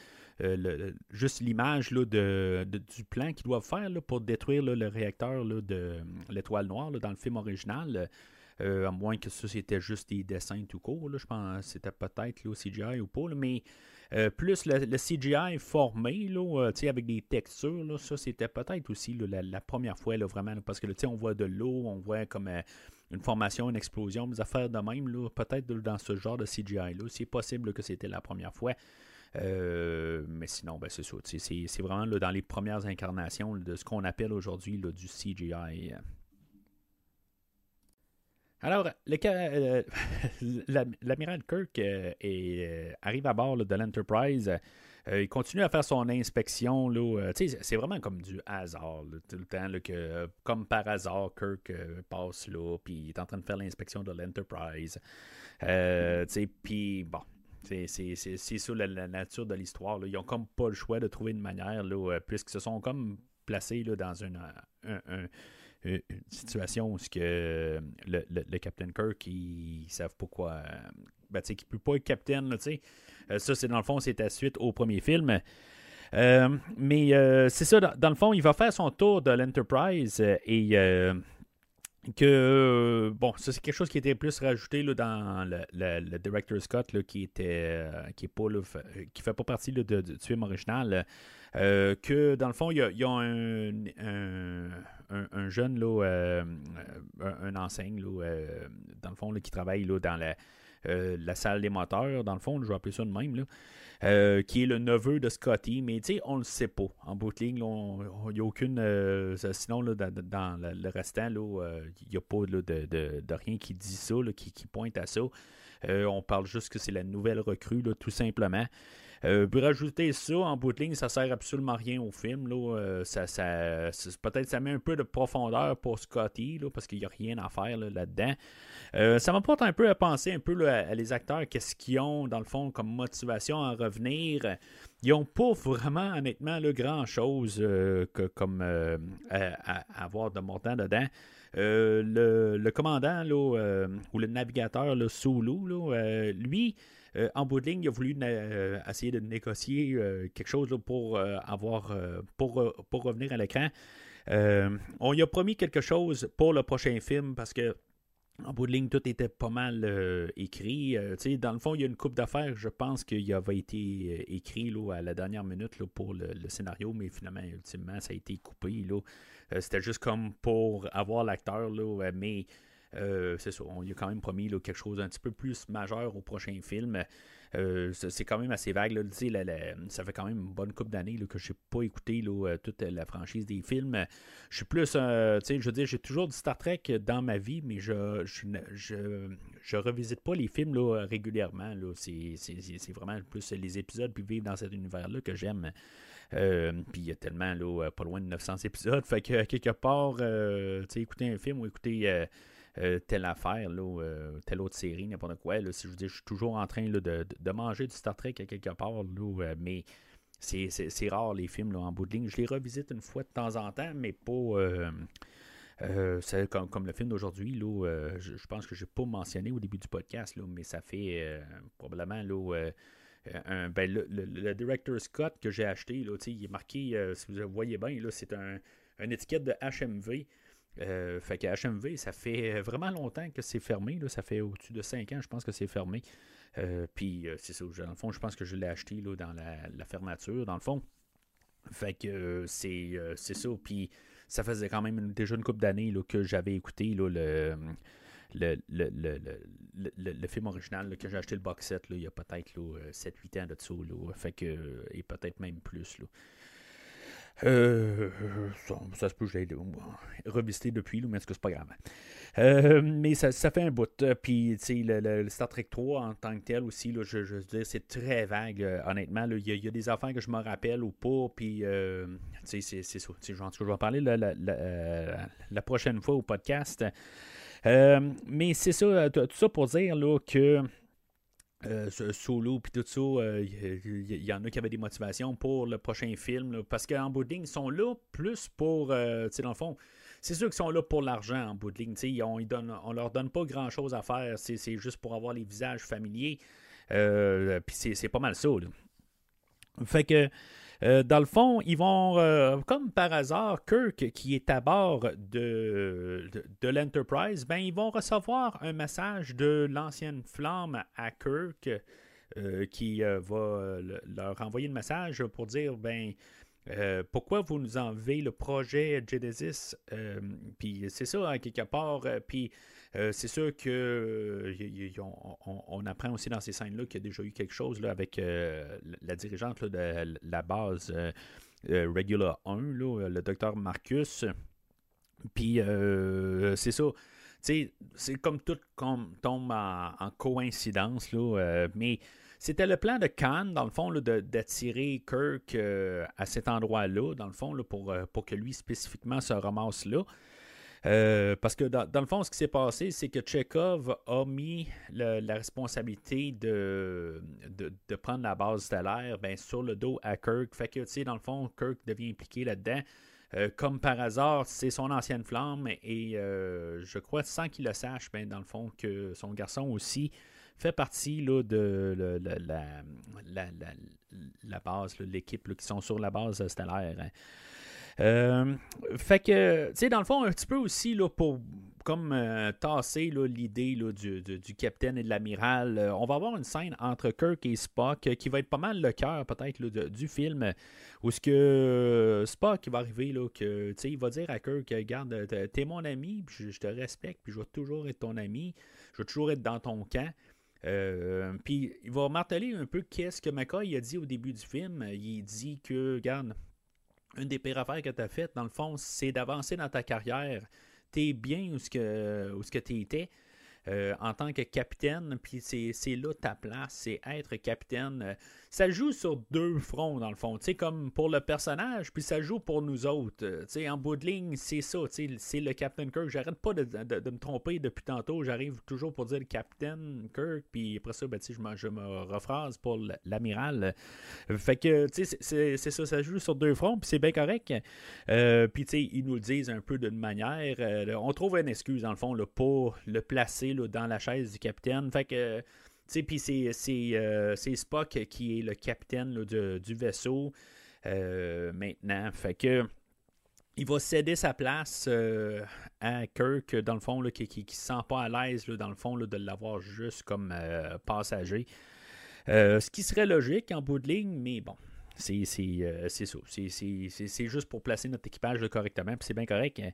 juste l'image de, du plan qu'ils doivent faire pour détruire le réacteur de l'étoile noire dans le film original. Euh, à moins que ça c'était juste des dessins tout court. je pense c'était peut-être au CGI ou pas. mais euh, plus le, CGI formé là, euh, avec des textures, ça c'était peut-être aussi la, première fois vraiment. parce que on voit de l'eau, on voit comme une formation, une explosion, des affaires de même. peut-être dans ce genre de CGI-là. C'est possible que c'était la première fois. mais sinon, ben, c'est ça. C'est vraiment dans les premières incarnations de ce qu'on appelle aujourd'hui du CGI. Alors, euh, l'amiral Kirk euh, euh, arrive à bord de l'Enterprise. il continue à faire son inspection. c'est vraiment comme du hasard tout le temps. que, comme par hasard, Kirk passe là, puis il est en train de faire l'inspection de l'Enterprise. puis bon, c'est ça la, nature de l'histoire. Ils n'ont comme pas le choix de trouver une manière, puisqu'ils se sont comme placés dans un une situation où que euh, le, le, Captain Kirk, ils savent pas quoi. Euh, ben, tu sais, qu'il peut pas être capitaine, tu sais. Euh, ça, c'est dans le fond, c'est à suite au premier film. mais c'est ça, dans, le fond, il va faire son tour de l'Enterprise et que, bon, ça c'est quelque chose qui était plus rajouté là, dans le, le, Director Scott là, qui était qui est pas qui fait pas partie de, du film original. que dans le fond, il y a, un, jeune, là, euh, un, enseigne, là, euh, dans le fond, qui travaille là, dans la, euh, salle des moteurs, dans le fond, je vais appeler ça de même, là, qui est le neveu de Scotty, mais tu sais, on le sait pas. En bout de ligne, il n'y a aucune. sinon, là, dans, le, restant, il n'y a pas de, rien qui dit ça, qui, qui, pointe à ça. on parle juste que c'est la nouvelle recrue, tout simplement. Euh, pour rajouter ça en bout de ligne, ça sert absolument rien au film. Là. Euh, ça, ça, peut-être ça met un peu de profondeur pour Scotty, là, parce qu'il n'y a rien à faire là-dedans. Euh, ça m'apporte un peu à penser un peu à, les acteurs, qu'est-ce qu'ils ont dans le fond comme motivation à revenir. Ils n'ont pas vraiment, honnêtement, grand-chose comme à, avoir de montant dedans. le, commandant là, ou le navigateur là, Sulu, lui, en bout de ligne, il a voulu essayer de négocier quelque chose pour avoir pour, pour revenir à l'écran. on lui a promis quelque chose pour le prochain film parce que en bout de ligne, tout était pas mal euh, écrit. Euh, dans le fond, il y a une coupe d'affaires, je pense qu'il avait été euh, écrit là, à la dernière minute pour le, scénario, mais finalement, ultimement, ça a été coupé. C'était juste comme pour avoir l'acteur, mais c'est ça, on lui a quand même promis quelque chose d'un petit peu plus majeur au prochain film. Euh, c'est quand même assez vague. Ça fait quand même une bonne couple d'années que je n'ai pas écouté euh, toute la franchise des films. Je suis plus, euh, je veux dire, j'ai toujours du Star Trek dans ma vie, mais je je, je, revisite pas les films régulièrement. C'est vraiment plus les épisodes puis vivre dans cet univers-là que j'aime. puis il y a tellement là, pas loin de 900 épisodes. Fait que quelque part, écouter un film ou écouter euh, telle affaire, là, euh, telle autre série, n'importe quoi. Si je, dis, je suis toujours en train de, manger du Star Trek à quelque part, là, euh, mais c'est rare les films là, en bout de ligne. Je les revisite une fois de temps en temps, mais pas. comme, comme, le film d'aujourd'hui, je, pense que je n'ai pas mentionné au début du podcast, là, mais ça fait probablement là, ben, le, Director Scott que j'ai acheté, là, il est marqué, si vous voyez bien, c'est un, une étiquette de HMV. Euh, fait que HMV, ça fait vraiment longtemps que c'est fermé. Là. Ça fait au-dessus de 5 ans, je pense que c'est fermé. Euh, puis euh, c'est ça. Dans le fond, je pense que je l'ai acheté là, dans la, fermeture, dans le fond. Fait que c'est, ça. Puis ça faisait quand même déjà une couple d'années que j'avais écouté le, le, le, film original, que j'ai acheté le box set il y a peut-être 7-8 ans de ça. fait que, et peut-être même plus. Là. Euh, ça, se peut je l'ai revisité depuis, mais est-ce que c'est pas grave? Euh, mais ça, fait un bout. Euh, puis, tu sais, le, Star Trek 3 en tant que tel aussi, là, je, dire, c'est très vague, honnêtement. Il y, a des affaires que je me rappelle ou pas. Puis, c'est ça. Je, je vais en parler la, la, prochaine fois au podcast. mais c'est ça, tout ça pour dire là, que euh, solo puis tout ça, il euh, y, en a qui avaient des motivations pour le prochain film. parce qu'en bout de ligne, ils sont là plus pour, euh, tu sais, dans le fond, c'est sûr qu'ils sont là pour l'argent en bout de ligne. Ils on, on leur donne pas grand chose à faire. C'est juste pour avoir les visages familiers. puis c'est pas mal ça. Fait que euh, dans le fond, ils vont, euh, comme par hasard, Kirk, qui est à bord de, de, l'Enterprise, ben, ils vont recevoir un message de l'ancienne flamme à Kirk. Euh, qui va leur envoyer le message pour dire ben pourquoi vous nous enlevez le projet Genesis? Puis c'est ça quelque part puis euh, c'est sûr que euh, on, apprend aussi dans ces scènes-là qu'il y a déjà eu quelque chose là, avec euh, la dirigeante de la base Regular 1, le docteur Marcus. Puis c'est ça. C'est comme tout tombe en, coïncidence, là, mais c'était le plan de Khan, dans le fond, d'attirer Kirk à cet endroit-là, dans le fond, pour, pour que lui spécifiquement se ramasse là. Euh, parce que dans, le fond, ce qui s'est passé, c'est que Chekhov a mis la responsabilité de, prendre la base stellaire ben, sur le dos à Kirk. Fait que, tu sais, dans le fond, Kirk devient impliqué là-dedans. Euh, comme par hasard, c'est son ancienne flamme et euh, je crois, sans qu'il le sache, ben, dans le fond, que son garçon aussi fait partie là, de la, la, la, base, l'équipe qui sont sur la base stellaire. Hein. Euh, fait que, tu sais, dans le fond, un petit peu aussi, là, pour comme euh, tasser l'idée du, du, capitaine et de l'amiral, euh, on va avoir une scène entre Kirk et Spock qui va être pas mal le cœur, peut-être, du film, où ce que Spock va arriver, là, que, il va dire à Kirk, regarde, t'es mon ami, je, je, te respecte, puis je vais toujours être ton ami, je vais toujours être dans ton camp. puis il va marteler un peu qu'est-ce que McCoy a dit au début du film. Il dit que, regarde, une des pires affaires que tu as faites, dans le fond, c'est d'avancer dans ta carrière. Tu es bien où ce que, tu étais. Euh, en tant que capitaine, puis c'est là ta place, c'est être capitaine. Euh, ça joue sur deux fronts, dans le fond. Tu sais, comme pour le personnage, puis ça joue pour nous autres. Euh, tu sais, en bout de ligne, c'est ça. Tu sais, c'est le Captain Kirk. J'arrête pas de, me tromper depuis tantôt. J'arrive toujours pour dire le Captain Kirk, puis après ça, ben, je, me, je me rephrase pour l'amiral. Fait que, tu sais, c'est ça. Ça joue sur deux fronts, puis c'est bien correct. puis, tu sais, ils nous le disent un peu d'une manière. on trouve une excuse, dans le fond, là, pour le placer dans la chaise du capitaine. Fait que puis c'est Spock qui est le capitaine du vaisseau maintenant. Fait que il va céder sa place à Kirk, dans le fond, qui ne se sent pas à l'aise, dans le fond, de l'avoir juste comme passager. ce qui serait logique en bout de ligne, mais bon, c'est euh, ça. C'est juste pour placer notre équipage correctement, puis c'est bien correct. Hein.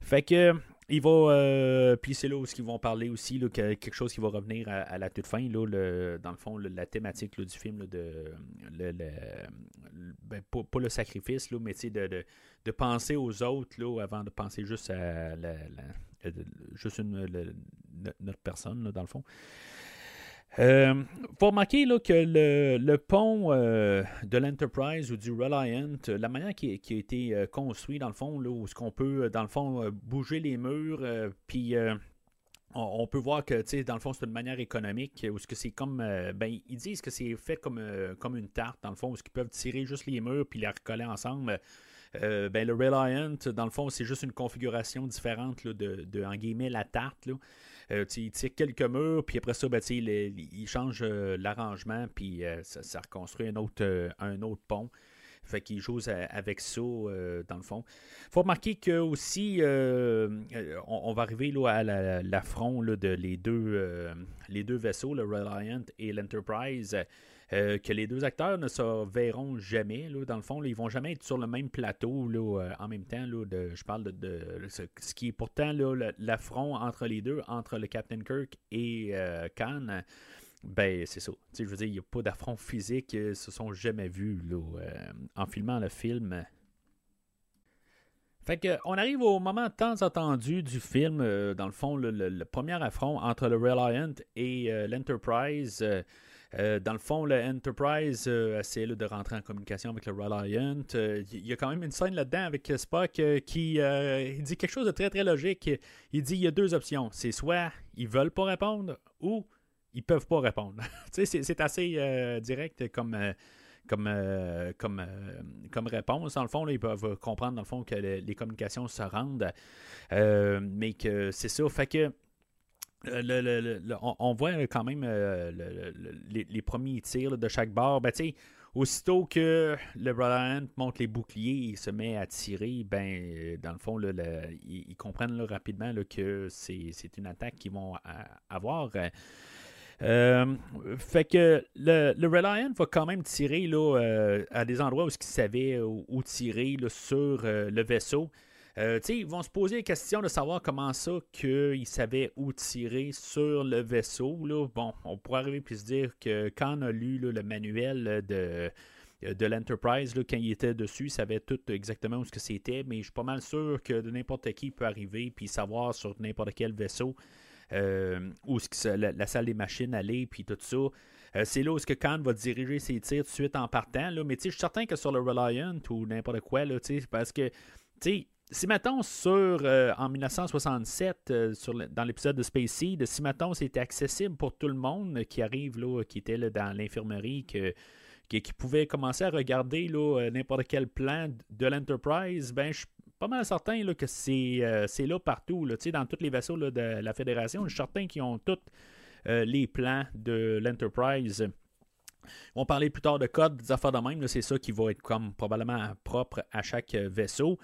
Fait que il va. Euh, puis c'est là où ils vont parler aussi, quelque chose qui va revenir à, la toute fin, là, le, dans le fond, la thématique du film, de, le, ben, pas, le sacrifice, mais de, de, penser aux autres avant de penser juste à la, juste une, notre personne, dans le fond. Euh, faut remarquer là, que le, pont euh, de l'Enterprise ou du Reliant, la manière qui, a été euh, construit dans le fond, là, où ce qu'on peut, dans le fond, bouger les murs, puis on, peut voir que, dans le fond, c'est une manière économique, où ce que c'est comme, ben, ils disent que c'est fait comme, comme une tarte, dans le fond, où ce qu'ils peuvent tirer juste les murs puis les recoller ensemble. ben, le Reliant, dans le fond, c'est juste une configuration différente de, de, en guillemets, la tarte. Là. Euh, il tire quelques murs, puis après ça, ben, il, change euh, l'arrangement, puis euh, ça, reconstruit un autre, un autre pont. Fait qu'il joue avec ça, dans le fond. Faut remarquer que aussi, on, va arriver là, à l'affront de les deux, les deux vaisseaux, le Reliant et l'Enterprise. Euh, que les deux acteurs ne se verront jamais. Là, dans le fond, ils ils vont jamais être sur le même plateau là, euh, en même temps. Là, je parle de, ce, qui est pourtant l'affront entre les deux, entre le Captain Kirk et euh, Khan. Ben, c'est ça. je veux dire, il n'y a pas d'affront physique. Ils se sont jamais vus là, en filmant le film. Fait que, on arrive au moment tant attendu du film, dans le fond, le, premier affront entre le Reliant et l'Enterprise. Dans le fond, le Enterprise euh, essaie de rentrer en communication avec le Reliant. Euh, il y a quand même une scène là-dedans avec Spock qui dit quelque chose de très très logique. Il dit il y a deux options. C'est soit ils veulent pas répondre ou ils peuvent pas répondre. c'est assez direct comme comme, comme, comme réponse. Dans le fond, ils peuvent comprendre dans le fond que les communications se rendent. mais que c'est ça. Fait que euh, on, voit quand même euh, les, premiers tirs de chaque bord. Ben, aussitôt que le Brian monte les boucliers et se met à tirer, ben, dans le fond, ils, comprennent rapidement que c'est une attaque qu'ils vont avoir. Euh, fait que le, Reliant va quand même tirer à des endroits où il savait où, tirer sur le vaisseau. Euh, ils vont se poser la question de savoir comment ça qu'ils savaient où tirer sur le vaisseau. Là. Bon, on pourrait arriver puis se dire que quand a lu le manuel de, de l'Enterprise, quand il était dessus, il savait tout exactement où c'était, mais je suis pas mal sûr que n'importe qui peut arriver puis savoir sur n'importe quel vaisseau euh, où la, salle des machines allait, puis tout ça. Euh, c'est là où ce que Khan va diriger ses tirs tout de suite en partant. Là. Mais je suis certain que sur le Reliant ou n'importe quoi, là, parce que si mettons sur euh, en 1967 euh, dans l'épisode de Space Seed, si mettons c'était accessible pour tout le monde qui arrive là, qui était dans l'infirmerie, que, qui, pouvait commencer à regarder euh, n'importe quel plan de l'Enterprise, ben je suis pas mal certain que c'est, là partout, dans tous les vaisseaux de la Fédération. Je suis certain qu'ils ont tous les plans de l'Enterprise. On parler plus tard de code, des affaires de même. c'est ça qui va être comme probablement propre à chaque vaisseau.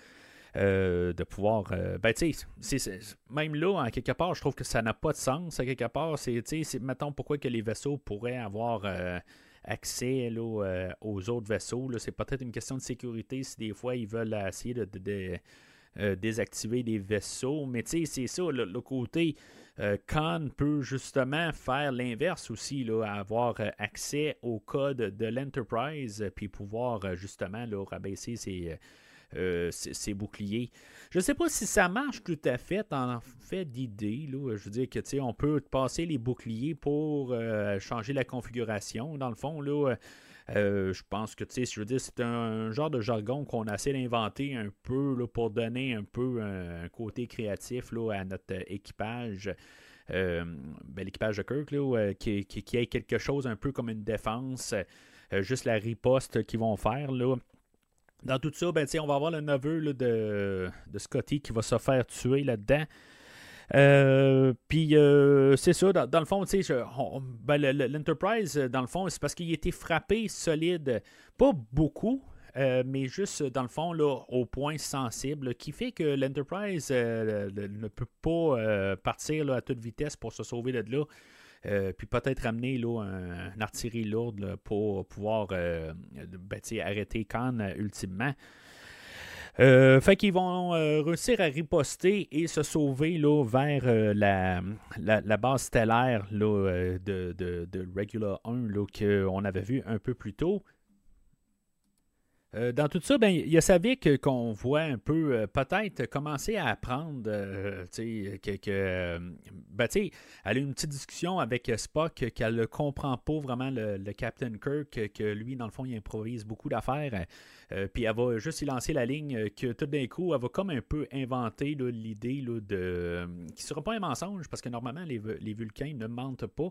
Euh, de pouvoir. Euh, ben, tu sais, même là, en quelque part, je trouve que ça n'a pas de sens. À quelque part, c'est, mettons, pourquoi que les vaisseaux pourraient avoir euh, accès là, aux autres vaisseaux. C'est peut-être une question de sécurité si des fois ils veulent essayer de, désactiver des vaisseaux. Mais tu sais, c'est ça, le, côté. Khan peut justement faire l'inverse aussi, là, avoir accès au code de l'Enterprise, puis pouvoir justement là, rabaisser ses, euh, ces, boucliers. Je ne sais pas si ça marche tout à fait en fait d'idée. Je veux dire que on peut passer les boucliers pour euh, changer la configuration. Dans le fond, là. Euh, je pense que, c'est un, genre de jargon qu'on a essayé d'inventer un peu là, pour donner un peu un, côté créatif là, à notre équipage. Ben, l'équipage de Kirk, là, qui, qui, qui, ait quelque chose un peu comme une défense, juste la riposte qu'ils vont faire. Là. Dans tout ça, ben, on va avoir le neveu de, Scotty qui va se faire tuer là-dedans. puis c'est ça, dans, le fond, ben, l'Enterprise, dans le fond, c'est parce qu'il était frappé solide, pas beaucoup, mais juste dans le fond, là, au point sensible, qui fait que l'Enterprise ne peut pas partir à toute vitesse pour se sauver de là. Euh, puis peut-être ramener là, un, artillerie lourde pour pouvoir euh, ben, arrêter Khan euh, ultimement. fait qu'ils vont réussir à riposter et se sauver vers la, base stellaire de, de, de, Regular 1 qu'on avait vu un peu plus tôt. Euh, dans tout ça, ben, il y a Savick qu'on voit un peu euh, peut-être commencer à apprendre euh, que, que ben, elle a une petite discussion avec Spock qu'elle ne comprend pas vraiment le, Captain Kirk, que lui, dans le fond, il improvise beaucoup d'affaires. puis elle va juste y lancer la ligne que tout d'un coup, elle va comme un peu inventer l'idée de. qui ne sera pas un mensonge, parce que normalement, les, les Vulcains ne mentent pas.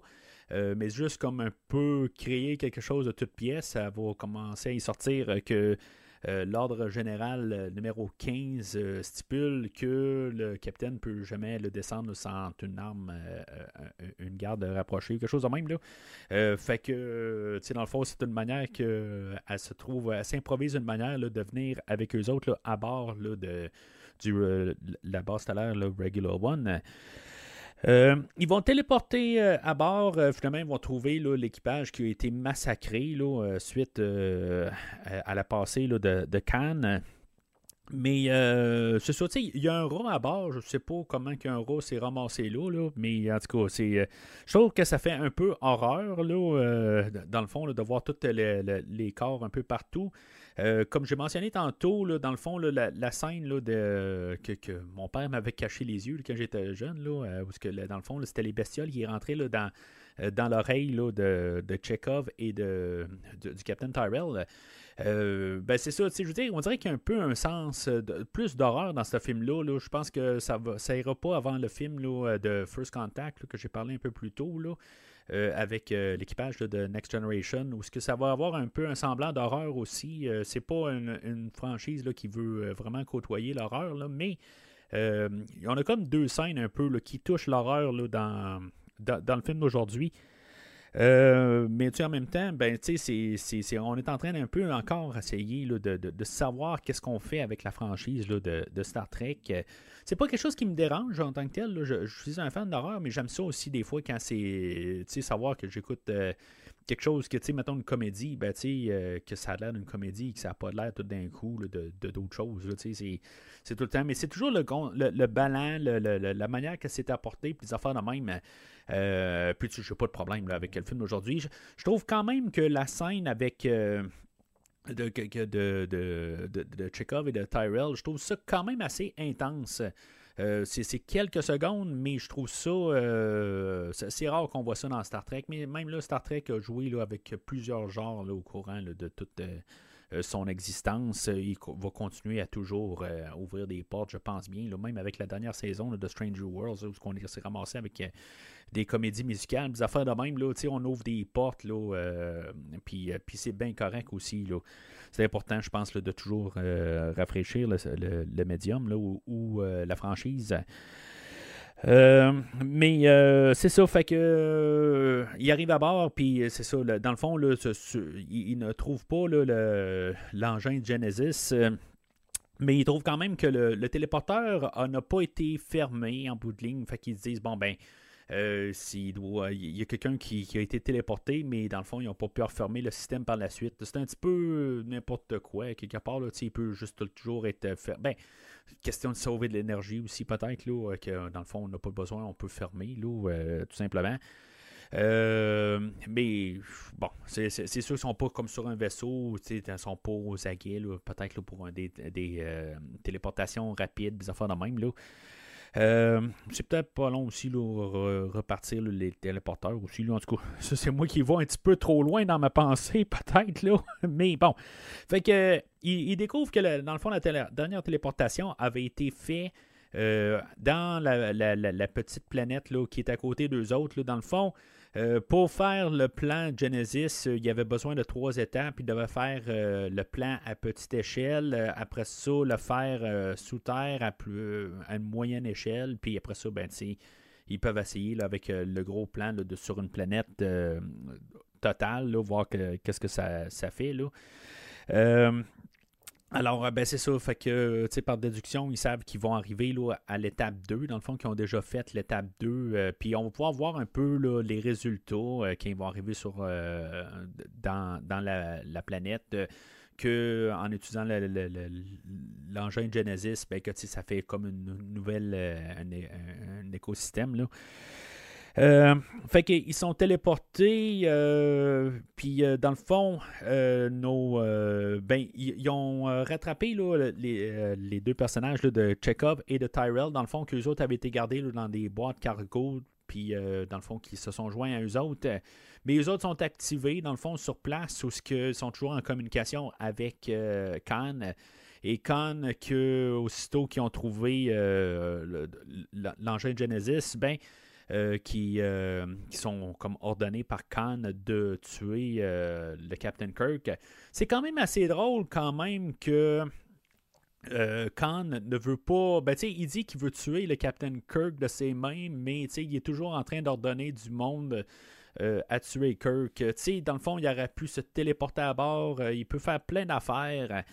Euh, mais juste comme un peu créer quelque chose de toute pièce, ça va commencer à y sortir euh, que euh, l'ordre général numéro 15 stipule que le capitaine ne peut jamais le descendre sans une arme, une garde rapprochée, quelque chose de même. Là. fait que, dans le fond, c'est une manière qu'elle se trouve, elle s'improvise une manière de venir avec eux autres à bord de la base stellaire Regular One. Euh, ils vont téléporter euh, à bord. Euh, finalement, ils vont trouver l'équipage qui a été massacré suite à la passée de, de, Cannes. Mais c'est ça, il y a un rat à bord. Je ne sais pas comment qu'un rat s'est ramassé là, mais en tout cas, je trouve que ça fait un peu horreur, là, dans le fond, de voir tous les corps un peu partout. Euh, comme j'ai mentionné tantôt, là, dans le fond, la, scène là, de, que, mon père m'avait caché les yeux quand j'étais jeune, là, euh, parce que dans le fond, c'était les bestioles qui rentraient là, dans, euh, dans l'oreille de, de Chekhov et de, du Captain Tyrell. ben c'est ça, je veux dire, on dirait qu'il y a un peu un sens plus d'horreur dans ce film-là. je pense que ça va ça ira pas avant le film là, de First Contact que j'ai parlé un peu plus tôt. Là. Euh, avec euh, l'équipage de Next Generation, où ce que ça va avoir un peu un semblant d'horreur aussi. Euh, c'est pas une, franchise là, qui veut vraiment côtoyer l'horreur, mais on a comme deux scènes un peu qui touchent l'horreur dans, dans, le film d'aujourd'hui. Mais tu en même temps, ben, c'est, on est en train d'un peu encore essayer de, de, savoir qu'est-ce qu'on fait avec la franchise de, de, Star Trek. C'est pas quelque chose qui me dérange en tant que tel. Je, suis un fan d'horreur, mais j'aime ça aussi des fois quand c'est savoir que j'écoute euh, quelque chose que, tu sais, mettons une comédie, ben, euh, que ça a l'air d'une comédie, que ça n'a pas l'air tout d'un coup de, d'autres choses. c'est, tout le temps. Mais c'est toujours le, le, le ballon, la manière que c'est apporté, puis les affaires de même. Euh, puis je n'ai pas de problème avec le film d'aujourd'hui. Je, trouve quand même que la scène avec de, de, de, de, Chekhov et de Tyrell, je trouve ça quand même assez intense. Euh, c'est quelques secondes, mais je trouve ça. c'est rare qu'on voit ça dans Star Trek. Mais même là, Star Trek a joué là, avec plusieurs genres au courant de toute son existence. Il va continuer à toujours ouvrir des portes, je pense bien. même avec la dernière saison de Stranger Worlds, où on s'est ramassé avec des comédies musicales, des affaires de même, là, on ouvre des portes, là, euh, puis, euh, puis c'est bien correct aussi. Là. C'est important, je pense, de toujours euh, rafraîchir le, médium là, ou, la franchise. Mais c'est ça, fait que il arrive à bord, puis c'est ça, dans le fond, là, il, ne trouve pas l'engin de Genesis. mais il trouve quand même que le, téléporteur n'a pas été fermé en bout de ligne. Fait qu'ils se disent, bon, ben, euh, il y a quelqu'un qui, a été téléporté, mais dans le fond, ils n'ont pas pu refermer le système par la suite. C'est un petit peu n'importe quoi. Quelque part, là, il peut juste toujours être fait. Ben, question de sauver de l'énergie aussi, peut-être, là, que dans le fond, on n'a pas besoin, on peut fermer, là, euh, tout simplement. Euh, mais bon, c'est sûr qu'ils sont pas comme sur un vaisseau, ils sont pas aux aguets, peut-être pour des, des téléportations rapides, des affaires de même. Là. Euh, c'est peut-être pas long aussi, là, repartir les téléporteurs aussi. Là, en tout cas, ça, c'est moi qui vais un petit peu trop loin dans ma pensée, peut-être. là. Mais bon. Fait que il, découvre que, dans le fond, la dernière téléportation avait été faite dans la, petite planète là, qui est à côté d'eux autres, dans le fond, pour faire le plan Genesis, il y avait besoin de trois étapes. Il devait faire le plan à petite échelle. après ça, le faire sous terre à, plus, à une moyenne échelle. Puis après ça, ben, ils peuvent essayer avec le gros plan de, sur une planète totale, voir qu'est-ce que ça, ça fait. Là. Euh, alors, euh, ben, c'est ça. Fait que, par déduction, ils savent qu'ils vont arriver là, à l'étape 2, dans le fond, qu'ils ont déjà fait l'étape 2. Euh, puis on va pouvoir voir un peu là, les résultats euh, qui vont arriver sur, dans, dans la, planète. que en utilisant l'engin Genesis, ben, que ça fait comme une nouvelle un, écosystème. Là. Euh, fait qu'ils sont téléportés, euh, puis euh, dans le fond, nos, ben, ils ont rattrapé les, deux personnages de Chekhov et de Tyrell, dans le fond, qu'eux autres avaient été gardés dans des boîtes cargo, puis dans le fond, qui se sont joints à eux autres. Mais eux autres sont activés, dans le fond, sur place, où ils sont toujours en communication avec Khan. Et Khan, que, aussitôt qu'ils ont trouvé l'engin Genesis, ben, euh, qui, euh, qui, sont comme ordonnés par Khan de tuer euh, le Captain Kirk. C'est quand même assez drôle quand même que Khan ne veut pas. Ben, il dit qu'il veut tuer le Captain Kirk de ses mains, mais il est toujours en train d'ordonner du monde. à tuer Kirk. dans le fond, il aurait pu se téléporter à bord. il peut faire plein d'affaires.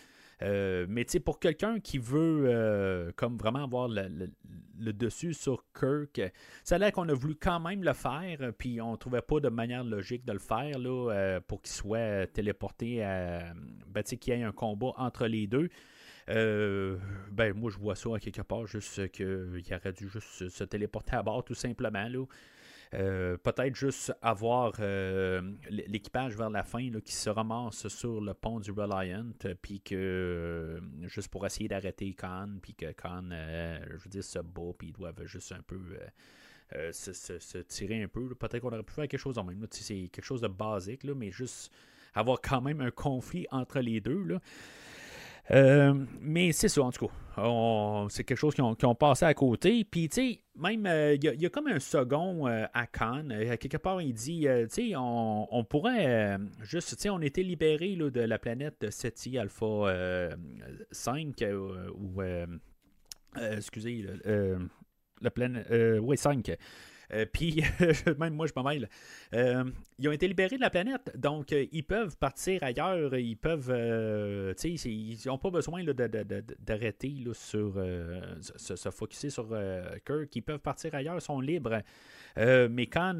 Euh, mais tu sais, pour quelqu'un qui veut euh, comme vraiment avoir le, dessus sur Kirk, ça a l'air qu'on a voulu quand même le faire, puis on trouvait pas de manière logique de le faire là, euh, pour qu'il soit téléporté à. Ben, qu'il y ait un combat entre les deux. ben moi je vois ça à quelque part juste qu'il aurait dû juste se téléporter à bord tout simplement là. Euh, peut-être juste avoir euh, l'équipage vers la fin qui se ramasse sur le pont du Reliant, puis que euh, juste pour essayer d'arrêter Khan, puis que Khan, je veux dire, se bat, puis ils doivent juste un peu. se, tirer un peu. Peut-être qu'on aurait pu faire quelque chose en même. C'est quelque chose de basique, là, mais juste avoir quand même un conflit entre les deux. Là. Euh, mais c'est ça, en tout cas. C'est quelque chose qui ont, passé à côté. Puis, tu sais, même, euh, il y, a comme un second euh, à Cannes. quelque part, il dit, tu sais, on, pourrait juste, tu sais, on était libéré de la planète SETI Alpha 5, ou, excusez, la planète, oui, 5. Euh, puis, même moi, je me mêle. Euh, ils ont été libérés de la planète, donc euh, ils peuvent partir ailleurs. Ils peuvent. tu sais, ils n'ont pas besoin d'arrêter sur. se, se focuser sur Kirk. Ils peuvent partir ailleurs, sont libres. mais quand.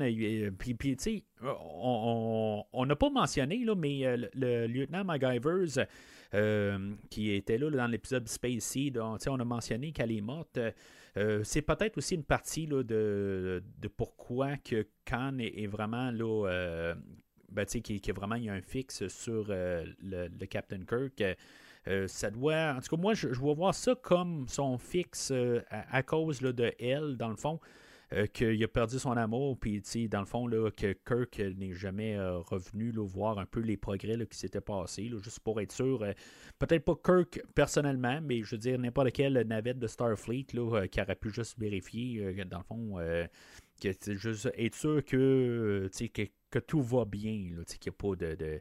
puis, tu sais, on n'a pas mentionné, là, mais le, lieutenant MacGyvers. qui était là, dans l'épisode Space Seed, on a mentionné qu'elle est morte. Euh, c'est peut-être aussi une partie là, de, de, pourquoi que Khan est, vraiment là. Euh, ben, qui, qui vraiment il y a un fixe sur euh, le, Captain Kirk. ça doit. En tout cas, moi, je, je vais voir ça comme son fixe à, cause de elle, dans le fond. Euh, qu'il a perdu son amour, puis dans le fond, là, que Kirk n'est jamais euh, revenu là, voir un peu les progrès qui s'étaient passés, juste pour être sûr. Euh, peut-être pas Kirk personnellement, mais je veux dire, n'importe quelle navette de Starfleet là, qui aurait pu juste vérifier, dans le fond, que, juste être sûr que, que, que, tout va bien, qu'il n'y a pas de,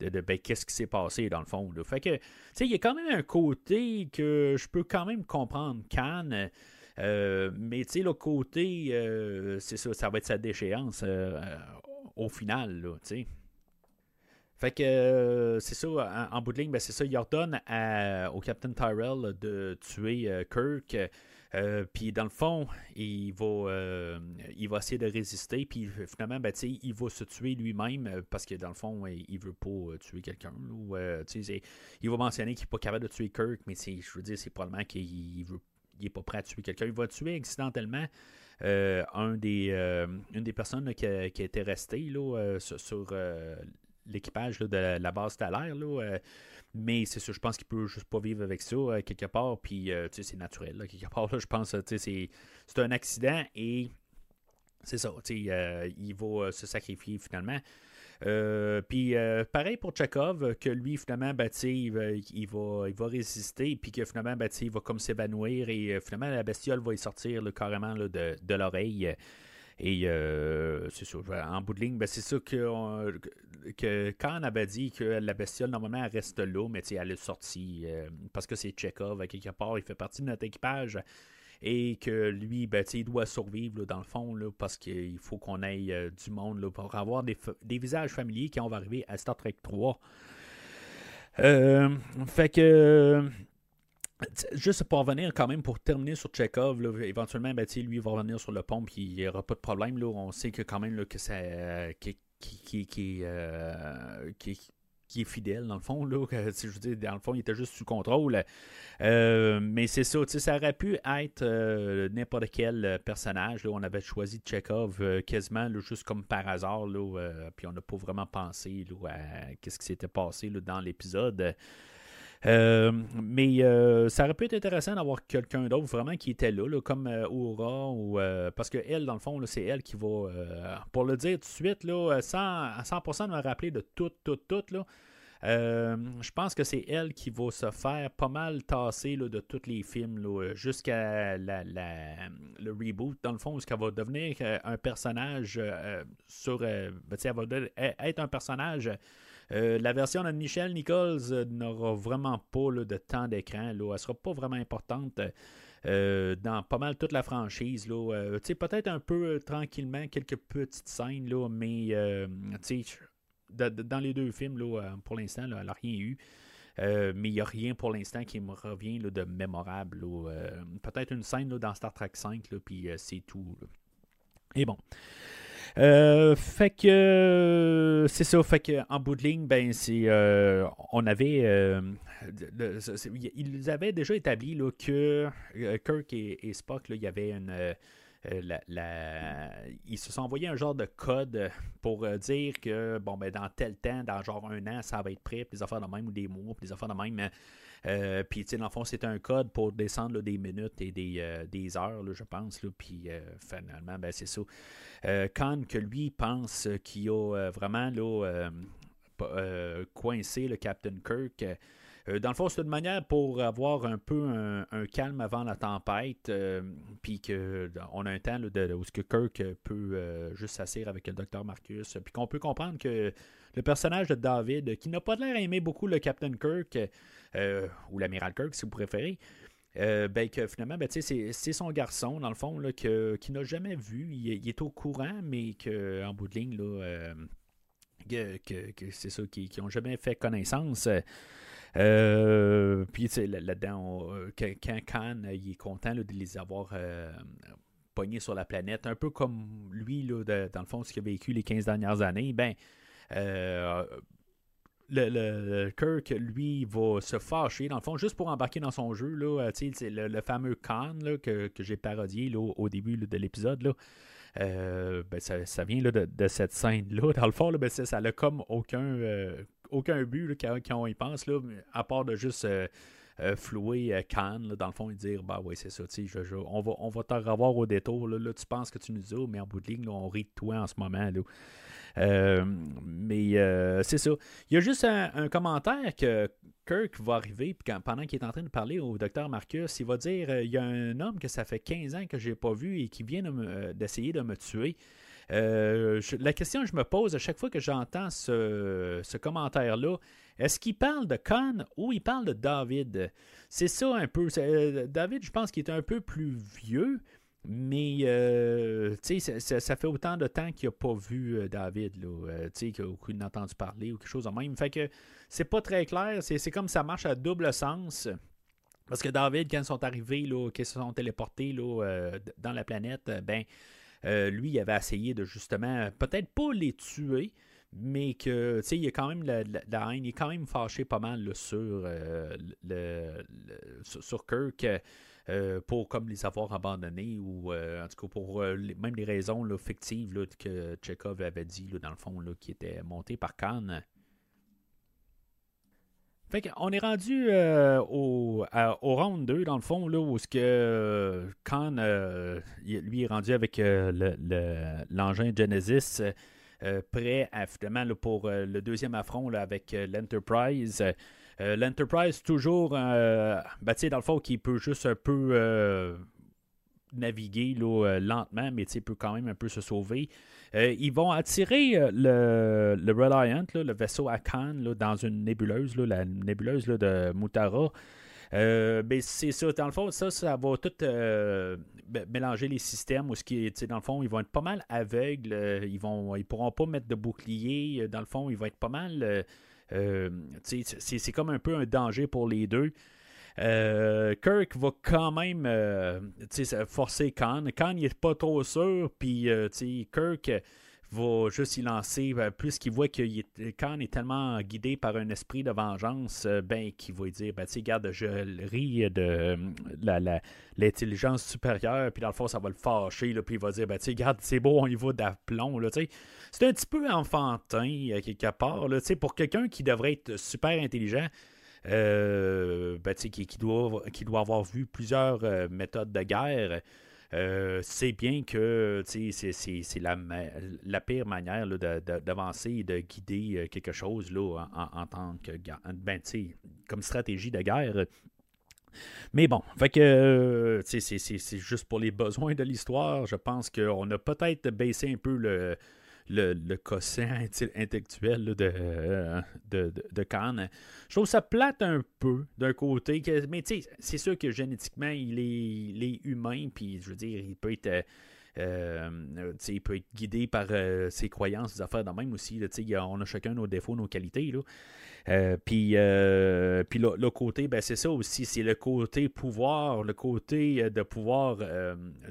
de ben, qu'est-ce qui s'est passé dans le fond. Fait que, tu sais, il y a quand même un côté que je peux quand même comprendre. Euh, mais tu sais, le côté, euh, c'est ça, ça va être sa déchéance euh, au final, tu sais. Fait que c'est ça, en, bout de ligne, ben, c'est ça, il ordonne au Captain Tyrell de tuer Kirk. puis dans le fond, il va, il va essayer de résister. Puis finalement, ben, il va se tuer lui-même parce que dans le fond, il veut pas tuer quelqu'un. il va mentionner qu'il n'est pas capable de tuer Kirk, mais je veux dire, c'est probablement qu'il veut il n'est pas prêt à tuer quelqu'un. Il va tuer accidentellement euh, un des, euh, une des personnes qui, a, qui, été restée là, euh, sur, l'équipage de la, base stellaire. Mais c'est sûr, je pense qu'il peut juste pas vivre avec ça quelque part. Puis c'est naturel. quelque part, je pense que c'est un accident et c'est ça. il va se sacrifier finalement. Puis pareil pour Tchekov, que lui, finalement, ben, il, va, il, va, résister, puis que finalement, ben, il va comme s'évanouir, et finalement, la bestiole va y sortir carrément de, de l'oreille. Et euh, c'est ça, en bout de ligne, ben, c'est ça que, que on avait dit que la bestiole, normalement, elle reste là, mais elle est sortie euh, parce que c'est Chekhov, quelque part, il fait partie de notre équipage et que lui, ben, il doit survivre dans le fond là, parce qu'il faut qu'on ait euh, du monde là, pour avoir des, des, visages familiers qui vont arriver à Star Trek 3. fait que Juste pour revenir quand même, pour terminer sur Chekhov, éventuellement, ben, lui, va revenir sur le pont, puis il n'y aura pas de problème. Là. On sait que quand même que ça, qui, qui, euh, qui, qui est fidèle, dans le fond. Là, je dans le fond, il était juste sous contrôle. Euh, mais c'est ça, ça aurait pu être euh, n'importe quel personnage. Là. On avait choisi Chekhov quasiment juste comme par hasard. Là, puis on n'a pas vraiment pensé là, à ce qui s'était passé là, dans l'épisode. Euh, mais euh, ça aurait pu être intéressant d'avoir quelqu'un d'autre vraiment qui était là, comme euh, Aura, ou, parce que elle, dans le fond, c'est elle qui va, pour le dire tout de suite, là, à 100% de me rappeler de tout, tout, tout, là, je pense que c'est elle qui va se faire pas mal tasser là, de tous les films jusqu'à la, le reboot, dans le fond, où elle va devenir un personnage sur. Elle va être un personnage euh, la version de Michelle Nichols euh, n'aura vraiment pas de temps d'écran. Elle ne sera pas vraiment importante. Euh, dans pas mal toute la franchise. peut-être un peu tranquillement, quelques petites scènes, là, mais dans les deux films, là, pour l'instant, elle n'a rien eu. mais il n'y a rien pour l'instant qui me revient de mémorable. peut-être une scène dans Star Trek 5, puis c'est tout. Et bon. Euh, fait que c'est ça, fait que en bout de ligne, ben c'est euh, on avait euh, ils avaient déjà établi là, que Kirk et, Spock, là, il y avait une ils se sont envoyés un genre de code pour dire que bon ben dans tel temps, dans genre un an, ça va être prêt, puis des affaires de même ou des mois, puis des affaires de même. Euh, puis, tu sais, dans le fond, c'est un code pour descendre des minutes et des, euh, heures, je pense. puis, euh, finalement, ben, c'est ça. Khan, que lui, pense qu'il a vraiment coincé le Captain Kirk. Dans le fond, c'est une manière pour avoir un peu un, calme avant la tempête, puis qu'on a un temps de, où ce que Kirk peut juste s'asseoir avec le docteur Marcus, puis qu'on peut comprendre que le personnage de David, qui n'a pas l'air aimer beaucoup le Captain Kirk, euh, ou l'amiral Kirk si vous préférez, euh, ben, que finalement, ben, c'est, son garçon, dans le fond, là, que, qui n'a jamais vu. Il, est au courant, mais qu'en bout de ligne, là, euh, que, c'est ça, qui n'ont jamais fait connaissance. Puis là-dedans, quand Khan il est content de les avoir pognés sur la planète, un peu comme lui, là, dans le fond, ce qu'il a vécu les 15 dernières années, ben le, Kirk, lui, va se fâcher, dans le fond, juste pour embarquer dans son jeu. Là, euh, le, le fameux Khan que, j'ai parodié là, au début de l'épisode. Euh, ben, ça, vient de, cette scène-là. Dans le fond, ben, ça n'a comme aucun, euh, aucun but quand, on y pense, là, à part de juste flouer Khan, dans le fond, et dire Bah oui, c'est ça, je, on va, on va te revoir au détour. Là, tu penses que tu nous as, mais en bout de ligne, on rit de toi en ce moment. Là. Euh, mais euh, c'est ça. Il y a juste un, commentaire que Kirk va arriver, puis pendant qu'il est en train de parler au docteur Marcus, il va dire euh, il y a un homme que ça fait 15 ans que je n'ai pas vu et qui vient d'essayer de, me tuer. La question que je me pose à chaque fois que j'entends ce, commentaire-là, est-ce qu'il parle de Khan ou il parle de David? C'est ça un peu. David, je pense qu'il est un peu plus vieux, mais, euh, sais, ça, fait autant de temps qu'il n'a pas vu euh, David, là, euh, qu'il n'a entendu parler ou quelque chose de même. Fait que c'est pas très clair. C'est comme ça marche à double sens. Parce que David, quand ils sont arrivés, qu'ils se sont téléportés là, dans la planète, ben, lui, il avait essayé de justement, peut-être pas les tuer, mais que, tu sais, il a quand même la, haine, il est quand même fâché pas mal sur, le, sur Kirk. Euh, pour comme les avoir abandonnés ou euh, en tout cas pour euh, même les raisons fictives que Chekhov avait dit dans le fond qui étaient montées par Khan. Fait on est rendu au, au, round 2, dans le fond, là, où ce que Khan, lui, est rendu avec l'engin Genesis. prêt à, pour le deuxième affront avec l'Enterprise. L'Enterprise, toujours, ben, dans le fond, qui peut juste un peu naviguer lentement, mais peut quand même un peu se sauver. Ils vont attirer le, le Reliant, le vaisseau Akan, dans une nébuleuse, la nébuleuse de Mutara. Euh, ben, c'est ça. Dans le fond, ça, ça va tout euh, mélanger les systèmes. Ce qui dans le fond, ils vont être pas mal aveugles. Euh, ils vont, ils pourront pas mettre de bouclier. Dans le fond, ils vont être pas mal. c'est comme un peu un danger pour les deux. Kirk va quand même forcer Khan. Khan, il est pas trop sûr. Puis, Kirk va juste y lancer, euh, plus qu'il voit que Khan est tellement guidé par un esprit de vengeance, euh, ben qu'il va dire, ben tu garde, je ris de euh, l'intelligence supérieure, puis dans le fond, ça va le fâcher, puis il va dire, ben tu garde, c'est beau, on y va d'aplomb. C'est un petit peu enfantin, quelque part, pour quelqu'un qui devrait être super intelligent, ben, qui, qui, doit, qui doit avoir vu plusieurs méthodes de guerre, euh, c'est bien que c'est la, la, pire manière d'avancer et de guider euh, quelque chose là, en, tant que ben, comme stratégie de guerre. Mais bon, fait que euh, c'est juste pour les besoins de l'histoire. Je pense qu'on a peut-être baissé un peu le, le, le quotient intellectuel de, euh, de, de, Khan. Je trouve ça plate un peu d'un côté. Mais tu sais, c'est sûr que génétiquement, il est, humain, puis je veux dire, il peut être. Euh, euh, il peut être guidé par ses croyances, ses affaires de même aussi. On a chacun nos défauts, nos qualités. Puis puis le, côté, ben, c'est ça aussi, c'est le côté pouvoir, le côté de pouvoir.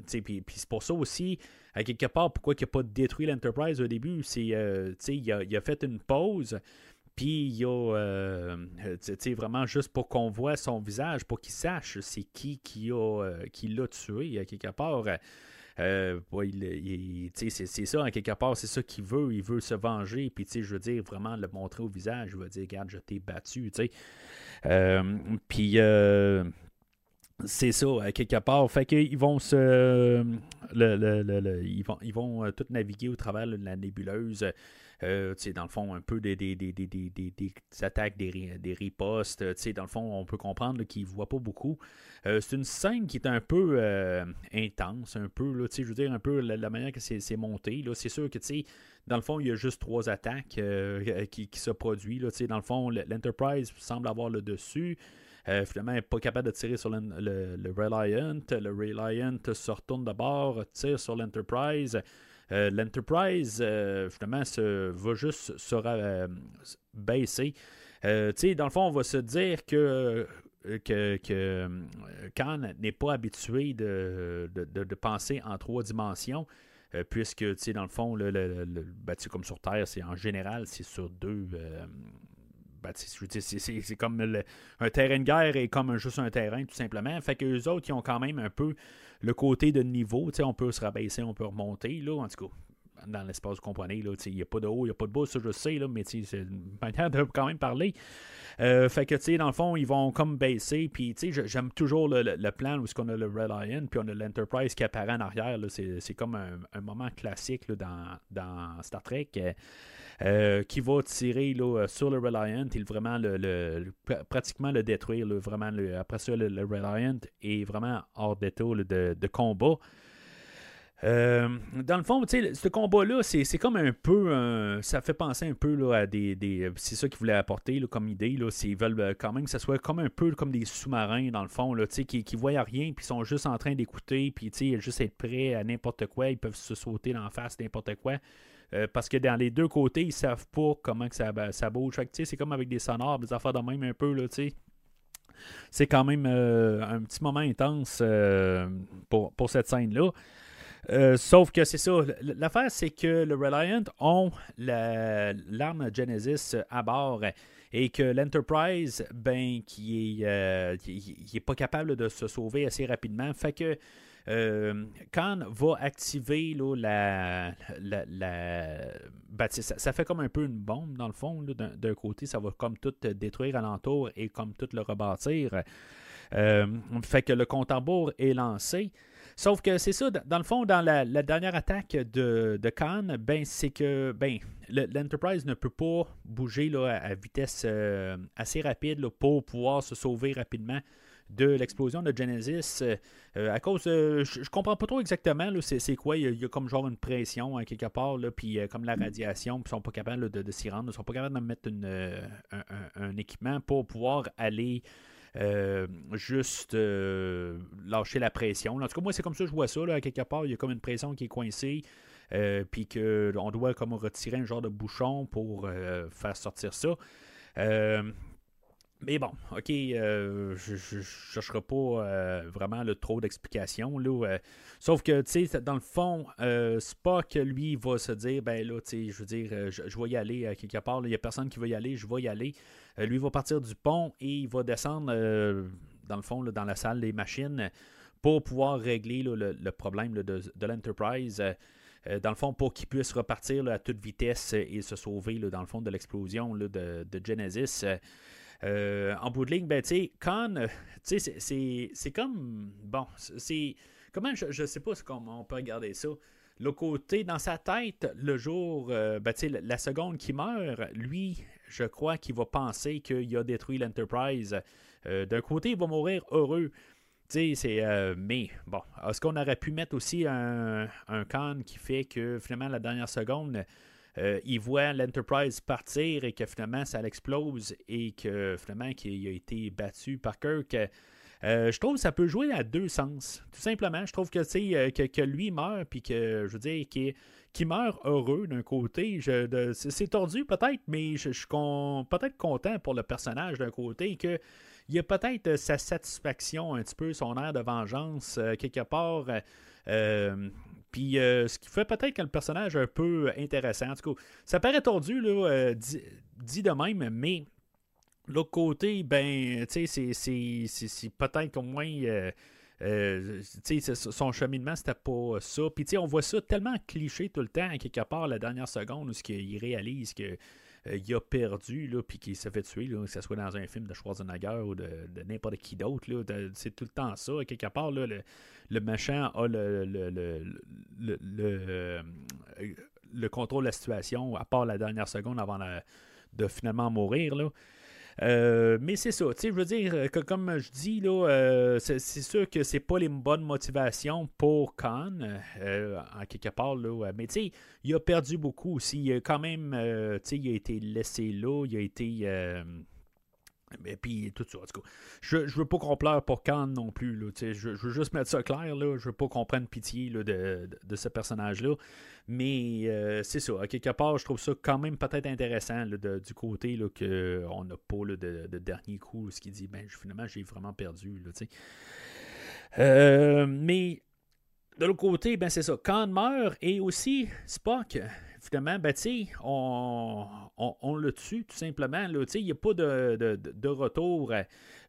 puis, c'est pour ça aussi, à quelque part, pourquoi il n'a pas détruit l'Enterprise au début, c'est euh, il, a, il a fait une pause. Puis il a euh, vraiment juste pour qu'on voit son visage, pour qu'il sache c'est qui euh, qui l'a tué à quelque part. Euh, c'est ça, à quelque part, c'est ça qu'il veut. Il veut se venger. Puis, je veux dire, vraiment le montrer au visage. Il va dire, regarde, je t'ai battu. puis, c'est ça, à quelque part. Fait qu'ils vont se. Le, ils vont, ils vont euh, tout naviguer au travers de la nébuleuse. Euh, dans le fond, un peu des, des, des, des attaques, des, ripostes. Dans le fond, on peut comprendre qu'ils ne voient pas beaucoup. Euh, c'est une scène qui est un peu intense, un peu, là, je veux dire, un peu la, manière que c'est monté. C'est sûr que, dans le fond, il y a juste trois attaques qui, qui, se produisent. Dans le fond, l'Enterprise semble avoir le dessus. Euh, finalement, n'est pas capable de tirer sur le, le, Reliant. Le Reliant se retourne de bord, tire sur l'Enterprise. Euh, L'Enterprise, euh, finalement, se, va juste se baisser. dans le fond, on va se dire que que, Khan n'est pas habitué de, penser en trois dimensions, puisque, dans le fond, le, ben, comme sur Terre, c'est en général, c'est sur deux, ben, c'est comme un terrain de guerre et comme juste un terrain, tout simplement. Fait que les autres, ils ont quand même un peu le côté de niveau. On peut se rabaisser, on peut remonter. Là, en tout cas, dans l'espace, vous comprenez, il n'y a pas de haut, il n'y a pas de bas, ça je sais, là, mais c'est une manière de quand même parler. Euh, fait que, tu sais, dans le fond, ils vont comme baisser, puis, j'aime toujours le, plan où ce qu'on a le Reliant, puis on a l'Enterprise qui apparaît en arrière, c'est comme un, moment classique dans, dans, Star Trek. Euh, qui va tirer là, sur le Reliant et vraiment le, pratiquement le détruire. vraiment après ça, le, Reliant est vraiment hors d'état de, de, combat. Euh, dans le fond, ce combat-là, c'est comme un peu. ça fait penser un peu là, à des. c'est ça qu'ils voulaient apporter comme idée. Là, ils veulent euh, quand même que ça soit comme un peu comme des sous-marins, dans le fond, là, qui ne voient rien, puis sont juste en train d'écouter, puis juste être prêts à n'importe quoi. Ils peuvent se sauter en face n'importe quoi. Euh, parce que dans les deux côtés, ils savent pas comment que ça, ça bouge. c'est comme avec des sonores, des affaires de même un peu, là, C'est quand même euh, un petit moment intense euh, pour, cette scène-là. sauf que c'est ça. L'affaire, c'est que le Reliant ont l'arme Genesis à bord et que l'Enterprise, ben, qui est, qui est pas capable de se sauver assez rapidement. Fait que euh, Khan va activer la. Ça, fait comme un peu une bombe, dans le fond. D'un côté, ça va comme tout détruire alentour et comme tout le rebâtir. Euh, fait que le compte à est lancé. Sauf que c'est ça, dans le fond, dans la, dernière attaque de, de Khan, ben, c'est que ben, l'Enterprise ne peut pas bouger là, à, vitesse euh, assez rapide pour pouvoir se sauver rapidement de l'explosion de Genesis. Euh, à cause, je, je, comprends pas trop exactement c'est quoi. Il y, a, comme genre une pression à quelque part, puis comme la radiation, puis ils sont pas capables de, s'y rendre, ils sont pas capables de mettre un, équipement pour pouvoir aller euh, juste euh, lâcher la pression. En tout cas, moi, c'est comme ça que je vois ça. Là, à quelque part, il y a comme une pression qui est coincée. Euh, puis qu'on doit comme retirer un genre de bouchon pour faire sortir ça. Mais bon, ok, je ne chercherai pas vraiment le trop d'explications. sauf que, tu sais, dans le fond, Spock, lui, va se dire, ben là, tu sais, je veux dire, je, vais y aller quelque part. Il n'y a personne qui va y aller, je vais y aller. Euh, lui va partir du pont et il va descendre, euh, dans le fond, dans la salle des machines pour pouvoir régler le, problème de, l'Enterprise. Euh, dans le fond, pour qu'il puisse repartir à toute vitesse et se sauver, dans le fond, de l'explosion de, Genesis. En bout de ligne, ben, tu sais, Khan, tu sais, c'est comme. Bon, c'est. Comment, je ne sais pas comment on peut regarder ça. Le côté, dans sa tête, le jour, ben, la, la, seconde qui meurt, lui, je crois qu'il va penser qu'il a détruit l'Enterprise. Euh, d'un côté, il va mourir heureux. C'est, euh, mais bon, est-ce qu'on aurait pu mettre aussi un, un con qui fait que finalement, la dernière seconde, euh, il voit l'Enterprise partir et que finalement ça l'explose et que finalement qu'il a été battu par Kirk. je trouve que ça peut jouer à deux sens. Tout simplement, je trouve que, que, que lui meurt puis que, je veux dire, qu'il qui meurt heureux d'un côté. c'est tordu peut-être, mais je, suis peut-être content pour le personnage d'un côté que il y a peut-être sa satisfaction un petit peu, son air de vengeance euh, quelque part. Euh, puis euh, ce qui fait peut-être que le personnage est un peu intéressant. En tout cas, ça paraît tordu, là, dit, de même, mais l'autre côté, ben, tu sais, c'est peut-être au moins euh, son cheminement, c'était pas ça. Puis on voit ça tellement cliché tout le temps, quelque part, la dernière seconde, où il réalise que euh, il a perdu, puis qu'il s'est fait tuer, là, que ce soit dans un film de Schwarzenegger ou de, n'importe qui d'autre. C'est tout le temps ça. Quelque part, le, le méchant a le, le, le, le, le contrôle de la situation, à part la dernière seconde avant de finalement mourir. Là. Euh, mais c'est ça, tu sais, je veux dire, euh, que, comme je dis, là, euh, c'est, sûr que c'est pas les bonnes motivations pour Khan, en quelque part, là, mais tu sais, il a perdu beaucoup aussi. Il a quand même, tu sais, il a été laissé là, il a été et puis tout ça. En tout cas, je, je veux pas qu'on pleure pour Khan non plus. Là, je, je, veux juste mettre ça clair. Là, je veux pas qu'on prenne pitié là, de, de, ce personnage-là. Mais euh, c'est ça. Quelque part, je trouve ça quand même peut-être intéressant du côté qu'on n'a pas de, de, dernier coup. Ce qui dit, ben finalement, j'ai vraiment perdu. Là, euh, mais de l'autre côté, ben c'est ça. Khan meurt et aussi Spock finalement, ben, on, on, on, le tue tout simplement. Il n'y a pas de, retour.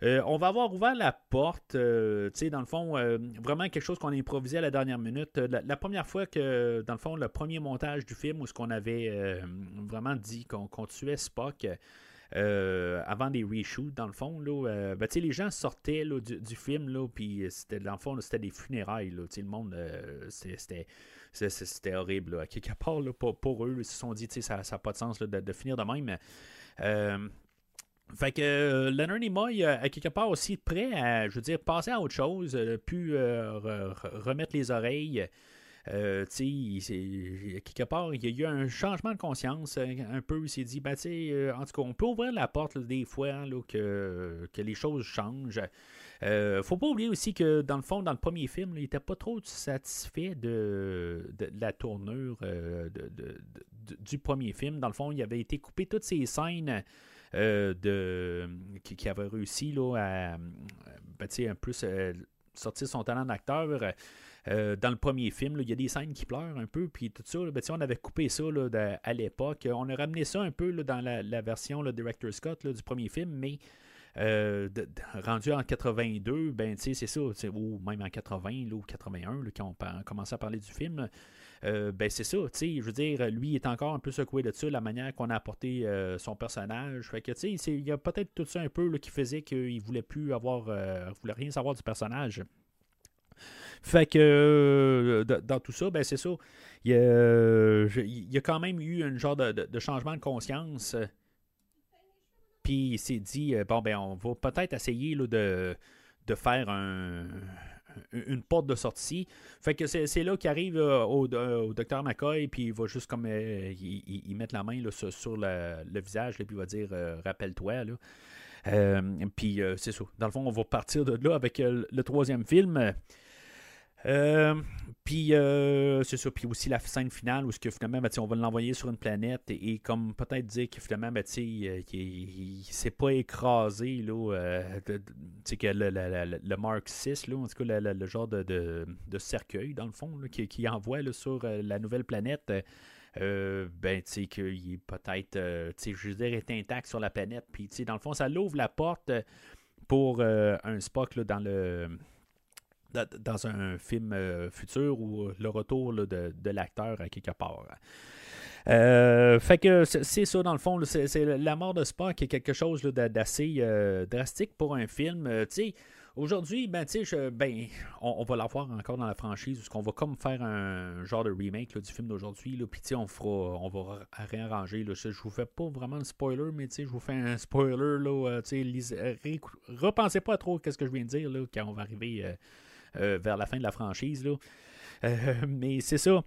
Euh, on va avoir ouvert la porte, euh, dans le fond, euh, vraiment quelque chose qu'on a improvisé à la dernière minute. La, première fois que, dans le fond, le premier montage du film où ce qu'on avait vraiment dit qu'on tuait Spock. avant des reshoots, dans le fond, là, ben, les gens sortaient du, film, puis dans le fond, c'était des funérailles. Là, le monde, c'était c'était horrible. À quelque part, pour, eux, ils se sont dit, ça n'a pas de sens de, finir de même. Euh, fait que euh, Leonard Nimoy, à quelque part aussi prêt à, je veux dire, passer à autre chose, euh, puis remettre les oreilles. Euh, quelque part, il y a eu un changement de conscience un, peu. Il s'est dit, ben, en tout cas, on peut ouvrir la porte des fois que, que les choses changent. Euh, faut pas oublier aussi que dans le fond, dans le premier film, il n'était pas trop satisfait de, la tournure euh, du premier film. Dans le fond, il avait été coupé toutes ces scènes euh, de, qui, avaient réussi là, à ben, un peu sortir son talent d'acteur. dans le premier film, il y a des scènes qui pleurent un peu, puis tout ça. Ben, on avait coupé ça à l'époque. On a ramené ça un peu dans la, version Director Scott du premier film, mais euh, rendu en 82, ben, c'est ça, ou même en 80 ou 81, là, quand on, commençait à parler du film, euh, ben, c'est ça, je veux dire, lui est encore un peu secoué de ça, la manière qu'on a apporté euh, son personnage. Fait que, il y a peut-être tout ça un peu qui faisait qu'il voulait plus avoir, voulait rien savoir du personnage. Fait que dans tout ça, ben c'est ça. Il y, a, quand même eu un genre de, changement de conscience. Puis il s'est dit, bon, ben on va peut-être essayer là, de, faire un, une porte de sortie. Fait que c'est là qu'il arrive euh, au, au, docteur McCoy, puis il va juste comme euh, il, mettre la main sur, le, visage, puis il va dire euh, Rappelle-toi. puis c'est ça. Dans le fond, on va partir de là avec le troisième film. Euh, puis euh, c'est ça, puis aussi la scène finale où que finalement ben, on va l'envoyer sur une planète et, comme peut-être dire que finalement ben, euh, il, s'est pas écrasé là, que le, le, Mark 6, là, en tout cas le, genre de, de, cercueil dans le fond qui, qui, envoie sur la nouvelle planète. ben, tu est peut-être, sais, je est intact sur la planète. Puis, dans le fond, ça l'ouvre la porte pour un Spock là, dans le dans un film euh, futur ou le retour de, l'acteur à quelque part. Euh, fait que c'est ça, dans le fond, c'est la mort de Spock est quelque chose d'assez euh, drastique pour un film. Aujourd'hui, ben, ben, on, on, va l'avoir encore dans la franchise, parce qu'on va comme faire un genre de remake du film d'aujourd'hui, puis on fera, on va réarranger. Là, je vous fais pas vraiment un spoiler, mais je vous fais un spoiler. Là, repensez pas trop à ce que je viens de dire là, quand on va arriver euh, vers la fin de la franchise. Là. Euh, mais c'est ça.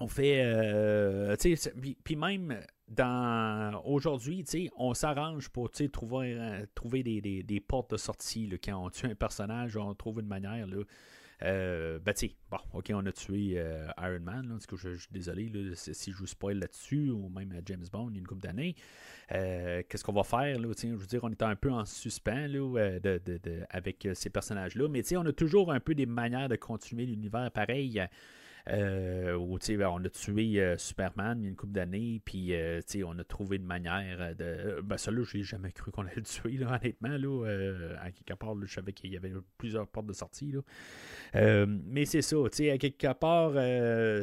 On fait. Euh, puis même dans aujourd'hui, on s'arrange pour trouver, trouver des, des, des, portes de sortie. Quand on tue un personnage, on trouve une manière. Là, euh, ben, tu bon, ok, on a tué euh, Iron Man. Là, je, suis désolé si je vous spoil là-dessus, ou même James Bond, il y a une couple d'années. Euh, qu'est-ce qu'on va faire? Là, je veux dire, on est un peu en suspens là, de, avec ces personnages-là. Mais on a toujours un peu des manières de continuer l'univers pareil. Euh, où ben, on a tué euh, Superman il y a une couple d'années, puis euh, on a trouvé une manière de. Ben, ça là, j'ai jamais cru qu'on allait le tuer, honnêtement. Là, à quelque part, je savais qu'il y avait plusieurs portes de sortie. Là. mais c'est ça, à quelque part,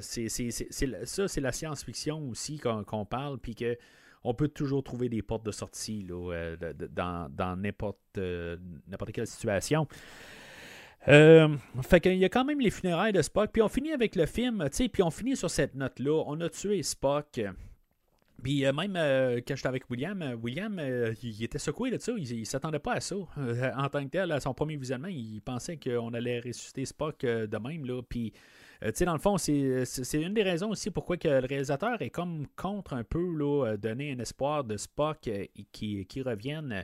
c'est, ça, c'est la science-fiction aussi qu'on, parle, puis que on peut toujours trouver des portes de sortie là, dans, dans n'importe, n'importe quelle situation. Euh, fait qu'il y a quand même les funérailles de Spock. Puis on finit avec le film, tu puis on finit sur cette note-là. On a tué Spock. Puis euh, même euh, quand j'étais avec William, William, il était secoué de ça. Il, ne s'attendait pas à ça. en tant que tel, à son premier visionnement, il pensait qu'on allait ressusciter Spock de même. Là. Puis, dans le fond, c'est une des raisons aussi pourquoi que le réalisateur est comme contre un peu là, donner un espoir de Spock qui revienne.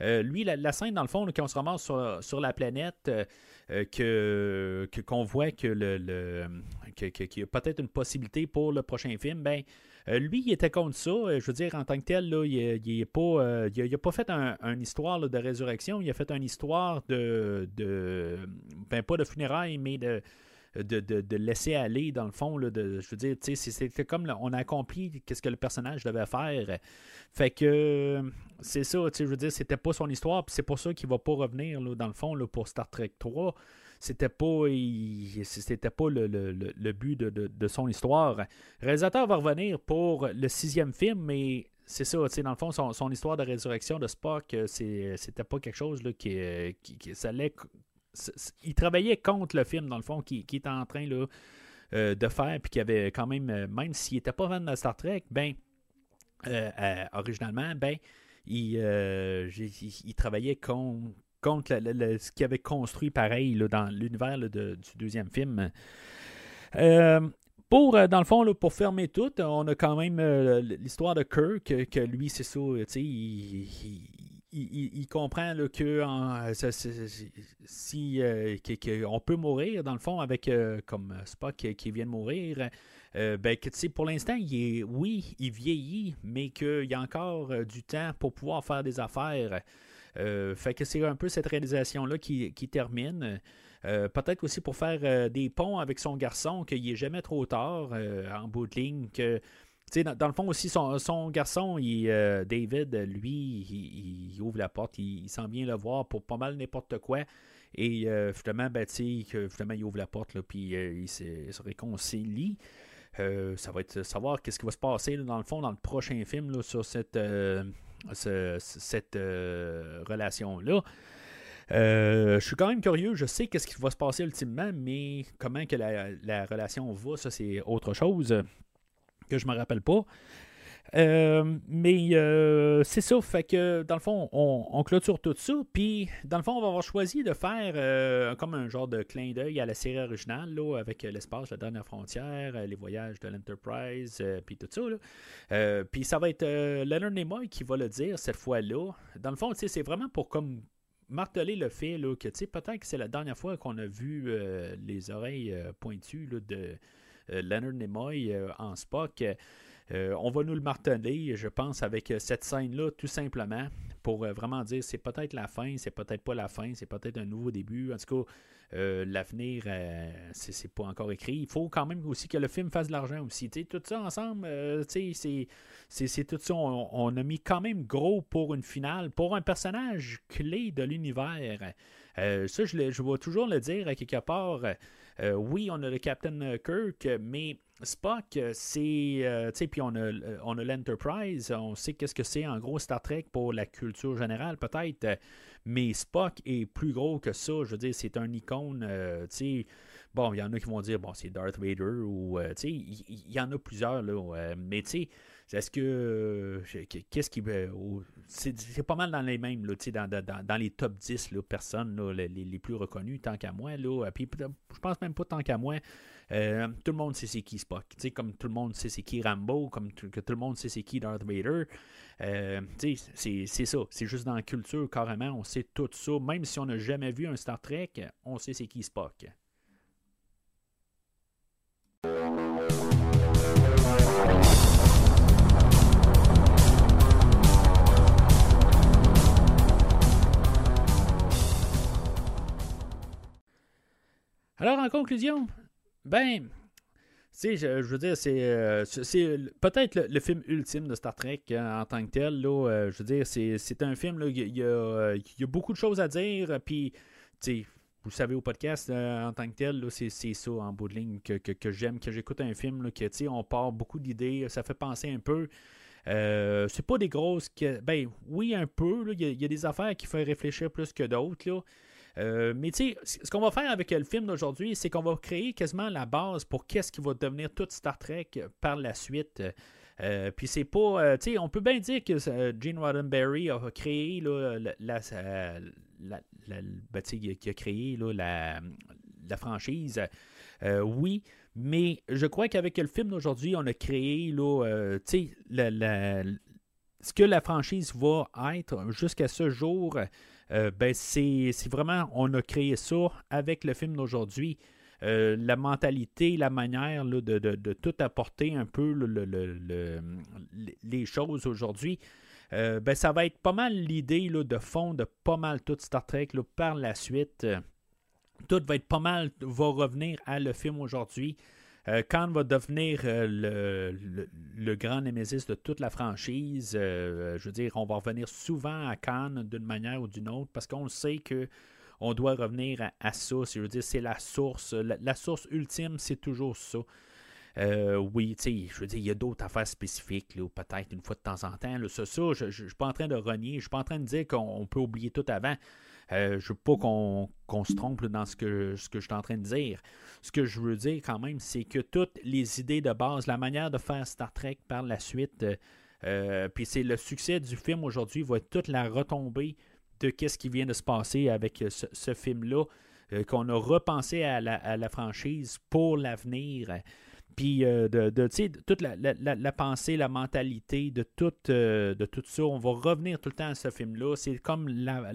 Lui, la, scène, dans le fond, quand on se ramasse sur, la planète, euh, que qu'on voit que le, qu'il y a peut-être une possibilité pour le prochain film, ben euh, lui, il était contre ça. Euh, je veux dire, en tant que tel, il n'a pas, il pas fait une histoire de résurrection. Il a fait une histoire de, de ben, pas de funérailles, mais de, de, laisser aller, dans le fond. Là, de, je veux dire, c'était comme on a accompli ce que le personnage devait faire. Fait que c'est ça, je veux dire, c'était pas son histoire, c'est pour ça qu'il va pas revenir, là, dans le fond, pour Star Trek 3 c'était pas pas le, but de, son histoire. Le réalisateur va revenir pour le sixième film, mais c'est ça, dans le fond, son, histoire de résurrection de Spock, euh, c'était pas quelque chose euh, qui, qui, allait il travaillait contre le film, dans le fond, qui, qui était en train là, euh, de faire, puis qui avait quand même, euh, même s'il n'était pas fan de Star Trek, ben, euh, originalement, ben, il, il, travaillait contre ce qu'il avait construit pareil là, dans l'univers du deuxième film. pour, dans le fond, pour fermer tout, on a quand même l'histoire de Kirk, que lui, c'est ça, il, comprend que si euh, on peut mourir dans le fond avec euh, comme Spock qui vient de mourir, euh, ben que pour l'instant il est oui il vieillit mais qu'il y a encore du temps pour pouvoir faire des affaires. fait que c'est un peu cette réalisation là qui, termine. Peut-être aussi pour faire des ponts avec son garçon, qu'il n'est jamais trop tard en bout de ligne, que dans, le fond aussi, son, garçon, euh, David, lui, il, ouvre la porte, il, sent bien le voir pour pas mal n'importe quoi. Et euh, finalement, ben, il ouvre la porte, là, puis euh, il, se, réconcilie. ça va être savoir qu'est-ce qui va se passer dans le fond dans le prochain film sur cette, cette relation-là. je suis quand même curieux. Je sais qu'est-ce qui va se passer ultimement, mais comment que la, la relation va, ça c'est autre chose que je me rappelle pas. Euh, mais euh, c'est ça, fait que dans le fond, on, clôture tout ça. Puis dans le fond, on va avoir choisi de faire euh, comme un genre de clin d'œil à la série originale, là, avec l'espace, la dernière frontière, les voyages de l'Enterprise, puis tout ça. puis ça va être Leonard Nimoy qui va le dire cette fois-là. Dans le fond, c'est vraiment pour comme marteler le fait là, que peut-être que c'est la dernière fois qu'on a vu les oreilles pointues de Leonard Nimoy en Spock. Euh, on va nous le marteler, je pense, avec euh, cette scène-là, tout simplement, pour euh, vraiment dire c'est peut-être la fin, c'est peut-être pas la fin, c'est peut-être un nouveau début. En tout cas, l'avenir, c'est pas encore écrit. Il faut quand même aussi que le film fasse de l'argent aussi. tout ça ensemble, c'est tout ça. On, a mis quand même gros pour une finale, pour un personnage clé de l'univers. ça, je, je vais toujours le dire à quelque part. Oui, on a le Captain Kirk, mais Spock, euh, c'est. Euh, puis on a, euh, on a l'Enterprise, on sait qu'est-ce que c'est en gros Star Trek pour la culture générale, peut-être. Mais Spock est plus gros que ça. Je veux dire, c'est un icône. tu sais. Bon, il y en a qui vont dire, bon, c'est Darth Vader ou. tu sais, il y, en a plusieurs, là. mais tu sais. Est-ce que. Qu'est-ce qui. c'est pas mal dans les mêmes, là, dans, dans, dans, les top 10 là, personnes là, les, les, plus reconnues, tant qu'à moi. Là, puis je pense même pas tant qu'à moi. Euh, tout le monde sait c'est qui Spock. comme tout le monde sait c'est qui Rambo, comme que tout le monde sait c'est qui Darth Vader. Euh, c'est ça. C'est juste dans la culture, carrément. On sait tout ça. Même si on n'a jamais vu un Star Trek, on sait c'est qui Spock. Alors, en conclusion, ben, sais, je, veux dire, c'est, euh, peut-être le, film ultime de Star Trek hein, en tant que tel. Là, euh, je veux dire, c'est, un film, il y, a, beaucoup de choses à dire. Puis, vous savez, au podcast, euh, en tant que tel, c'est, ça, en bout de ligne, que, j'aime, que j'écoute un film, là, que, on part beaucoup d'idées, ça fait penser un peu. c'est pas des grosses. Ben, oui, un peu. Il y, a des affaires qui font réfléchir plus que d'autres. Là. Euh, mais tu sais, ce qu'on va faire avec le film d'aujourd'hui, c'est qu'on va créer quasiment la base pour qu'est-ce qui va devenir toute Star Trek par la suite. Euh, puis c'est pas. Euh, tu sais, on peut bien dire que Gene Roddenberry a créé la, franchise. oui, mais je crois qu'avec le film d'aujourd'hui, on a créé ce que la franchise va être jusqu'à ce jour. Euh, ben c'est vraiment, on a créé ça avec le film d'aujourd'hui. Euh, la mentalité, la manière de, tout apporter un peu les choses aujourd'hui. Euh, ben, ça va être pas mal l'idée de fond de pas mal tout Star Trek par la suite. tout va être pas mal, va revenir à le film aujourd'hui. Euh, Khan va devenir euh, le, grand némésis de toute la franchise. Euh, je veux dire, on va revenir souvent à Khan d'une manière ou d'une autre parce qu'on sait que on doit revenir à, ça. Je veux dire, c'est la source. La, source ultime, c'est toujours ça. oui, tu sais, je veux dire, il y a d'autres affaires spécifiques, peut-être une fois de temps en temps. ça, je ne suis pas en train de renier, je ne suis pas en train de dire qu'on peut oublier tout avant. Euh, je ne veux pas qu'on se trompe dans ce que, ce je suis en train de dire. Ce que je veux dire quand même, c'est que toutes les idées de base, la manière de faire Star Trek par la suite, euh, euh, puis c'est le succès du film aujourd'hui, va toute la retombée de ce qui vient de se passer avec ce, film-là, qu'on a repensé à la franchise pour l'avenir. Puis euh, de, toute la, la, pensée, la mentalité de tout, euh, de tout ça, on va revenir tout le temps à ce film-là. C'est comme la,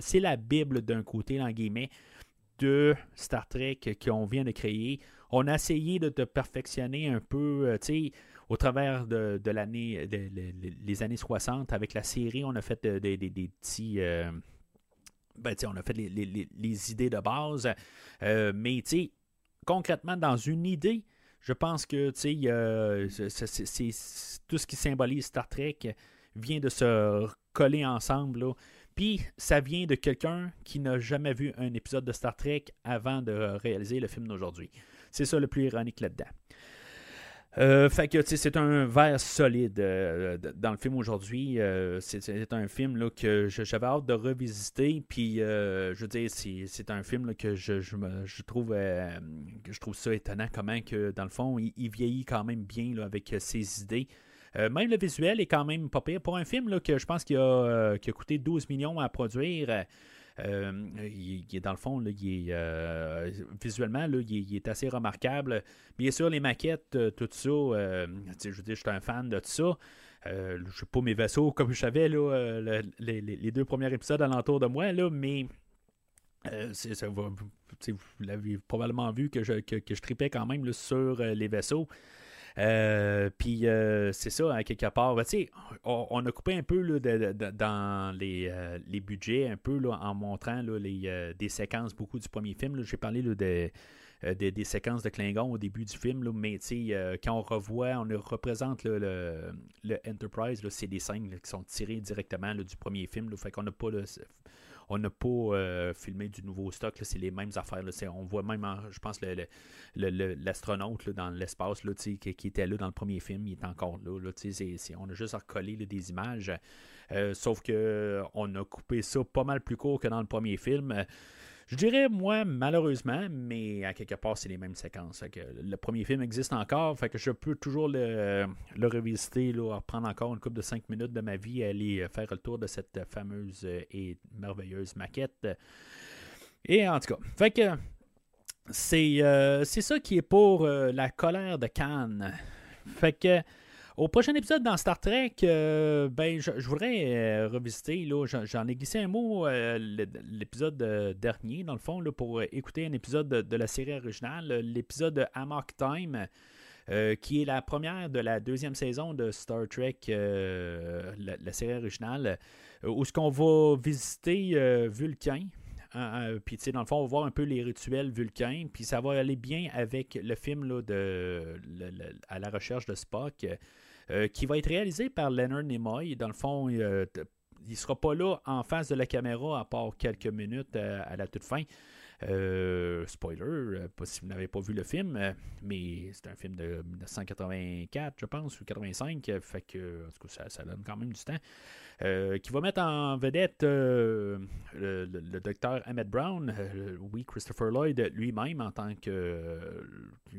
c'est la Bible d'un côté, en guillemets, de Star Trek qu'on vient de créer. On a essayé de, perfectionner un peu, euh, tu sais, au travers de, de l'année, les années 60, avec la série, on a fait des, petits. ben, on a fait les, les idées de base. mais, concrètement, dans une idée, je pense que c'est, tout ce qui symbolise Star Trek vient de se coller ensemble. Puis ça vient de quelqu'un qui n'a jamais vu un épisode de Star Trek avant de réaliser le film d'aujourd'hui. C'est ça le plus ironique là-dedans. Euh, fait que c'est un verre solide euh, dans le film aujourd'hui. Euh, c'est un film là, que j'avais hâte de revisiter. Puis je veux dire, c'est un film que je, je, trouve que je trouve ça étonnant comment que dans le fond, il, vieillit quand même bien là, avec ses idées. même le visuel est quand même pas pire. Pour un film là, que je pense qu'il a, qui a coûté 12 millions à produire, euh, il, est dans le fond, il est, euh, visuellement, il, est, assez remarquable. Bien sûr, les maquettes, euh, tout ça, je veux dire, je suis un fan de tout ça. je ne pas mes vaisseaux comme je savais les, deux premiers épisodes alentour de moi, mais vous l'avez probablement vu que, je tripais quand même sur les vaisseaux. Euh, puis euh, c'est ça, quelque part. Ben, on, on, a coupé un peu dans les, euh, les, budgets, un peu en montrant les, des séquences beaucoup du premier film. J'ai parlé des, des, séquences de Klingon au début du film, mais quand on revoit, on représente le, le, Enterprise, c'est des scènes qui sont tirées directement du premier film. fait qu'on n'a pas on n'a pas euh, filmé du nouveau stock. C'est les mêmes affaires. On voit même, je pense, l'astronaute dans l'espace qui, qui, était là dans le premier film, il est encore là. on a juste recollé des images. Euh, sauf que on a coupé ça pas mal plus court que dans le premier film. Je dirais, moi, malheureusement, mais à quelque part, c'est les mêmes séquences. Que le premier film existe encore, fait que je peux toujours le, revisiter, là, reprendre encore une couple de 5 minutes de ma vie, aller faire le tour de cette fameuse et merveilleuse maquette. Et en tout cas, fait que c'est, euh, ça qui est pour euh, la colère de Cannes. Fait que au prochain épisode dans Star Trek, euh, ben, je, voudrais euh, revisiter, j'en ai glissé un mot euh, l'épisode dernier, dans le fond, là, pour écouter un épisode de, la série originale, l'épisode Amok Time. qui est la première de la deuxième saison de Star Trek, la, série originale, où ce qu'on va visiter Vulcain. puis, dans le fond, on va voir un peu les rituels vulcains. Puis, ça va aller bien avec le film là, de, à la recherche de Spock. Euh, qui va être réalisé par Leonard Nimoy. Dans le fond, euh, il ne sera pas là en face de la caméra à part quelques minutes euh, à, la toute fin. spoiler, pas si vous n'avez pas vu le film, mais c'est un film de 1984, je pense, ou 85, fait que ça, donne quand même du temps. qui va mettre en vedette le, docteur Emmett Brown, oui, Christopher Lloyd lui-même en tant que,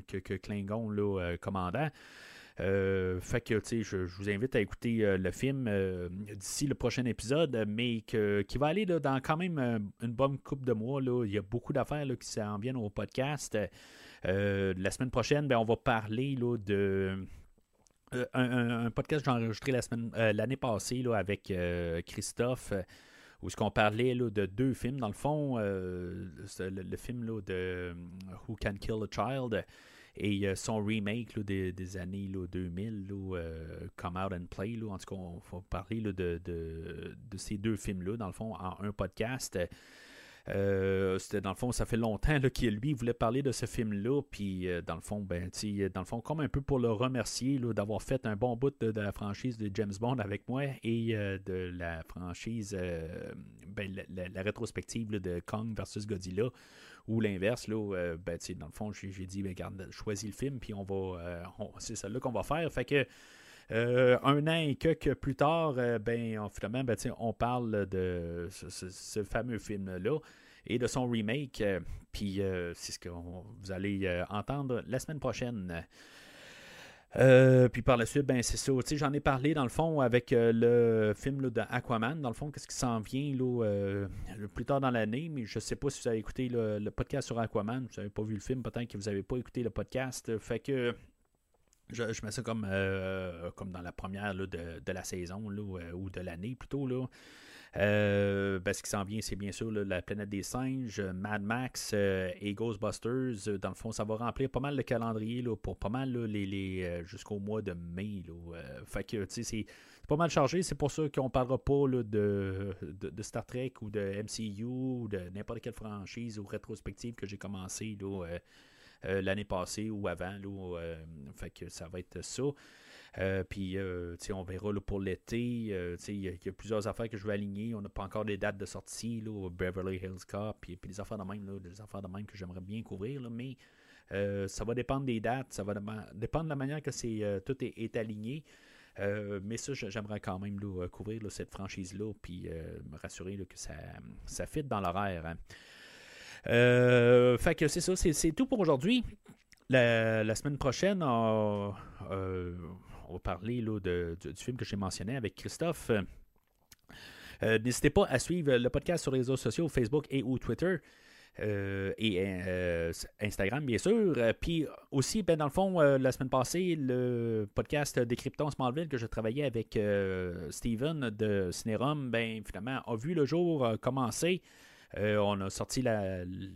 que, que Klingon là, commandant. Euh, fait que, tu sais, je, vous invite à écouter euh, le film euh, d'ici le prochain épisode, mais qui va aller dans quand même une bonne coupe de mois. Là. Il y a beaucoup d'affaires qui s'en viennent au podcast. la semaine prochaine, ben, on va parler là, de. Un, podcast que j'ai enregistré la l'année passée là, avec Christophe, où ce qu'on parlait là, de deux films. Dans le fond, le, film là, de Who Can Kill a Child, et son remake des, années 2000, euh, Come Out and Play, en tout cas, on va parler de, de, ces deux films-là, dans le fond, en un podcast. Euh, c'était dans le fond, ça fait longtemps qu'il lui voulait parler de ce film-là, puis euh, dans le fond, ben, dans le fond, comme un peu pour le remercier d'avoir fait un bon bout de, la franchise de James Bond avec moi et de la franchise, ben, la, rétrospective de Kong versus Godzilla. Ou l'inverse, là, euh, ben, dans le fond, j'ai dit, ben, regarde, choisis le film, puis on va. Euh, c'est celle-là qu'on va faire. Fait que. Euh, un an et quelques plus tard, ben, on, finalement, ben, on parle de ce, fameux film-là et de son remake. puis c'est ce que vous allez entendre la semaine prochaine. Euh, puis par la suite, ben c'est ça. J'en ai parlé dans le fond avec euh, le film de Aquaman. Dans le fond, qu'est-ce qui s'en vient là, euh, plus tard dans l'année, mais je sais pas si vous avez écouté le, podcast sur Aquaman. Vous n'avez pas vu le film, peut-être que vous n'avez pas écouté le podcast. Fait que je, mets ça comme, comme dans la première de, de, la saison là, ou de l'année plutôt. Là. Euh, ben, ce qui s'en vient, c'est bien sûr la planète des singes, Mad Max euh, et Ghostbusters. Euh, dans le fond, ça va remplir pas mal le calendrier pour pas mal jusqu'au mois de mai. fait que c'est pas mal chargé. C'est pour ça qu'on parlera pas de, de, Star Trek ou de MCU ou de n'importe quelle franchise ou rétrospective que j'ai commencé l'année passée ou avant. fait que ça va être ça. Euh, puis, euh, on verra pour l'été. Euh, il y, a plusieurs affaires que je veux aligner. On n'a pas encore des dates de sortie, là, Beverly Hills Cop, puis, des affaires de même, des affaires de même que j'aimerais bien couvrir. mais ça va dépendre des dates, ça va dépendre de la manière que tout est, aligné. mais ça, j'aimerais quand même couvrir cette franchise-là, puis me rassurer que ça, ça fit dans l'horaire. Hein. fait que c'est ça, c'est tout pour aujourd'hui. La, semaine prochaine, on, va parler du, film que j'ai mentionné avec Christophe. Euh, n'hésitez pas à suivre le podcast sur les réseaux sociaux, Facebook et ou Twitter. Euh, et euh, Instagram, bien sûr. Puis aussi, ben, dans le fond, la semaine passée, le podcast Décryptons Smallville que je travaillais avec Steven de Cinérum, ben, finalement, a vu le jour commencer. on a sorti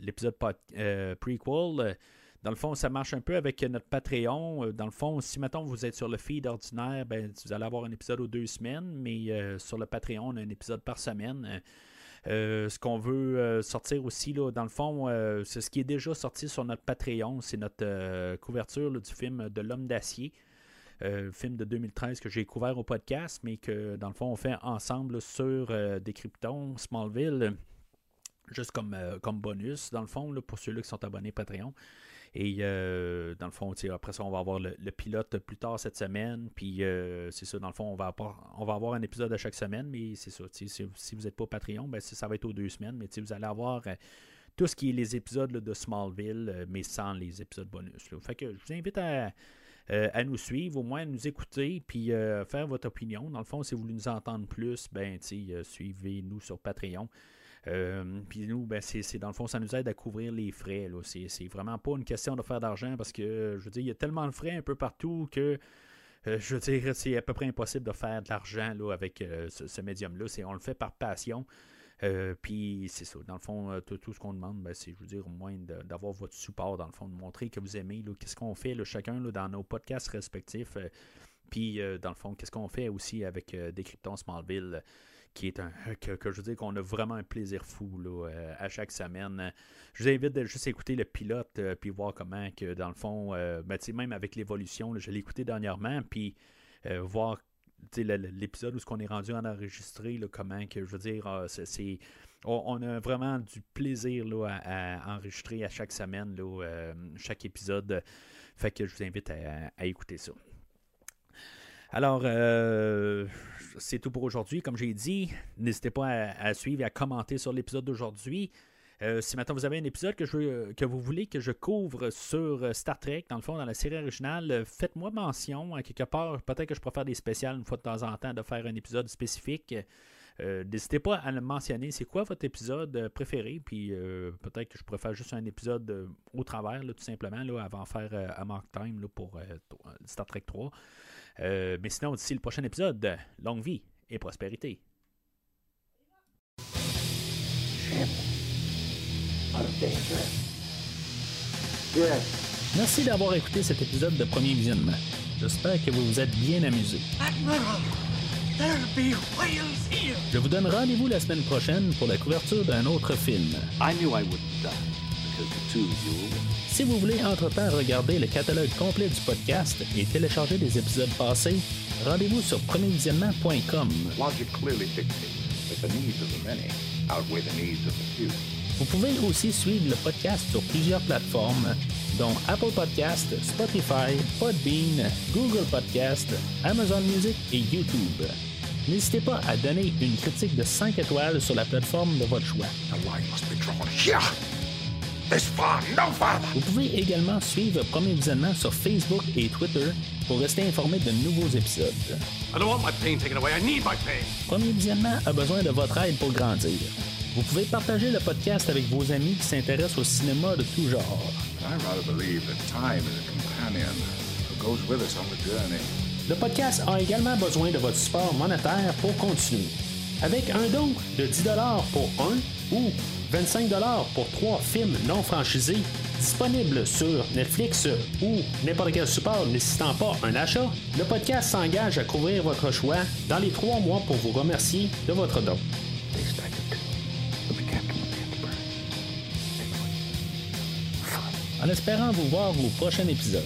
l'épisode prequel. Dans le fond, ça marche un peu avec notre Patreon. Euh, dans le fond, si maintenant vous êtes sur le feed ordinaire, ben, vous allez avoir un épisode aux deux semaines, mais euh, sur le Patreon, on a un épisode par semaine. Euh, ce qu'on veut sortir aussi, là, dans le fond, c'est ce qui est déjà sorti sur notre Patreon. C'est notre couverture du film de l'homme d'acier. film de 2013 que j'ai couvert au podcast, mais que dans le fond, on fait ensemble sur Décryptons, Smallville, juste comme, comme bonus, dans le fond, pour ceux-là qui sont abonnés Patreon. Et euh, dans le fond, après ça, on va avoir le, pilote plus tard cette semaine. Puis euh, c'est ça, dans le fond, on va, avoir, on va avoir un épisode à chaque semaine. Mais c'est ça, si, si, vous n'êtes pas Patreon, ben, ça va être aux deux semaines. Mais vous allez avoir euh, tout ce qui est les épisodes de Smallville, mais sans les épisodes bonus. Fait que je vous invite à, à nous suivre, au moins à nous écouter, puis faire votre opinion. Dans le fond, si vous voulez nous entendre plus, ben, suivez-nous sur Patreon. Euh, puis nous, ben, c'est, dans le fond, ça nous aide à couvrir les frais. Là. C'est, vraiment pas une question de faire d'argent parce que, je veux dire, il y a tellement de frais un peu partout que, euh, je veux dire, c'est à peu près impossible de faire de l'argent là, avec euh, ce, médium-là. on le fait par passion. puis c'est ça. Dans le fond, tout, ce qu'on demande, ben, c'est, je veux dire, au moins d'avoir votre support, dans le fond, de montrer que vous aimez. qu'est-ce qu'on fait chacun dans nos podcasts respectifs. puis, dans le fond, qu'est-ce qu'on fait aussi avec Décryptons Smallville qui est un que, je veux dire qu'on a vraiment un plaisir fou là, euh, à chaque semaine. Je vous invite de juste écouter le pilote euh, puis voir comment que dans le fond, euh, ben, même avec l'évolution, je l'ai écouté dernièrement, puis voir l'épisode où ce qu'on est rendu en enregistré, là, comment que je veux dire, ah, c'est on, a vraiment du plaisir là, à, enregistrer à chaque semaine, là, chaque épisode. Fait que je vous invite à écouter ça. Alors, euh, c'est tout pour aujourd'hui. Comme j'ai dit, n'hésitez pas à, suivre et à commenter sur l'épisode d'aujourd'hui. Euh, si maintenant vous avez un épisode que, vous voulez que je couvre sur euh, Star Trek, dans le fond, dans la série originale, faites-moi mention. À quelque part, peut-être que je préfère des spéciales une fois de temps en temps de faire un épisode spécifique. N'hésitez pas à le mentionner. C'est quoi votre épisode préféré? Puis peut-être que je préfère juste un épisode au travers, tout simplement, là, avant de faire à Mark Time pour Star Trek 3. Euh, mais sinon, d'ici le prochain épisode, longue vie et prospérité. Merci d'avoir écouté cet épisode de Premier Visionnement. J'espère que vous vous êtes bien amusé. Je vous donne rendez-vous la semaine prochaine pour la couverture d'un autre film. Si vous voulez entre-temps regarder le catalogue complet du podcast et télécharger les épisodes passés, rendez-vous sur premiervisionnement.com. Vous pouvez aussi suivre le podcast sur plusieurs plateformes, dont Apple Podcast, Spotify, Podbean, Google Podcast, Amazon Music et YouTube. N'hésitez pas à donner une critique de 5 étoiles sur la plateforme de votre choix. Vous pouvez également suivre Premier Visionnement sur Facebook et Twitter pour rester informé de nouveaux épisodes. Premier Visionnement a besoin de votre aide pour grandir. Vous pouvez partager le podcast avec vos amis qui s'intéressent au cinéma de tout genre. Le podcast a également besoin de votre support monétaire pour continuer. Avec un don de 10 pour un ou 25 pour trois films non franchisés disponibles sur Netflix ou n'importe quel support nécessitant pas un achat, le podcast s'engage à couvrir votre choix dans les trois mois pour vous remercier de votre don. En espérant vous voir au prochain épisode.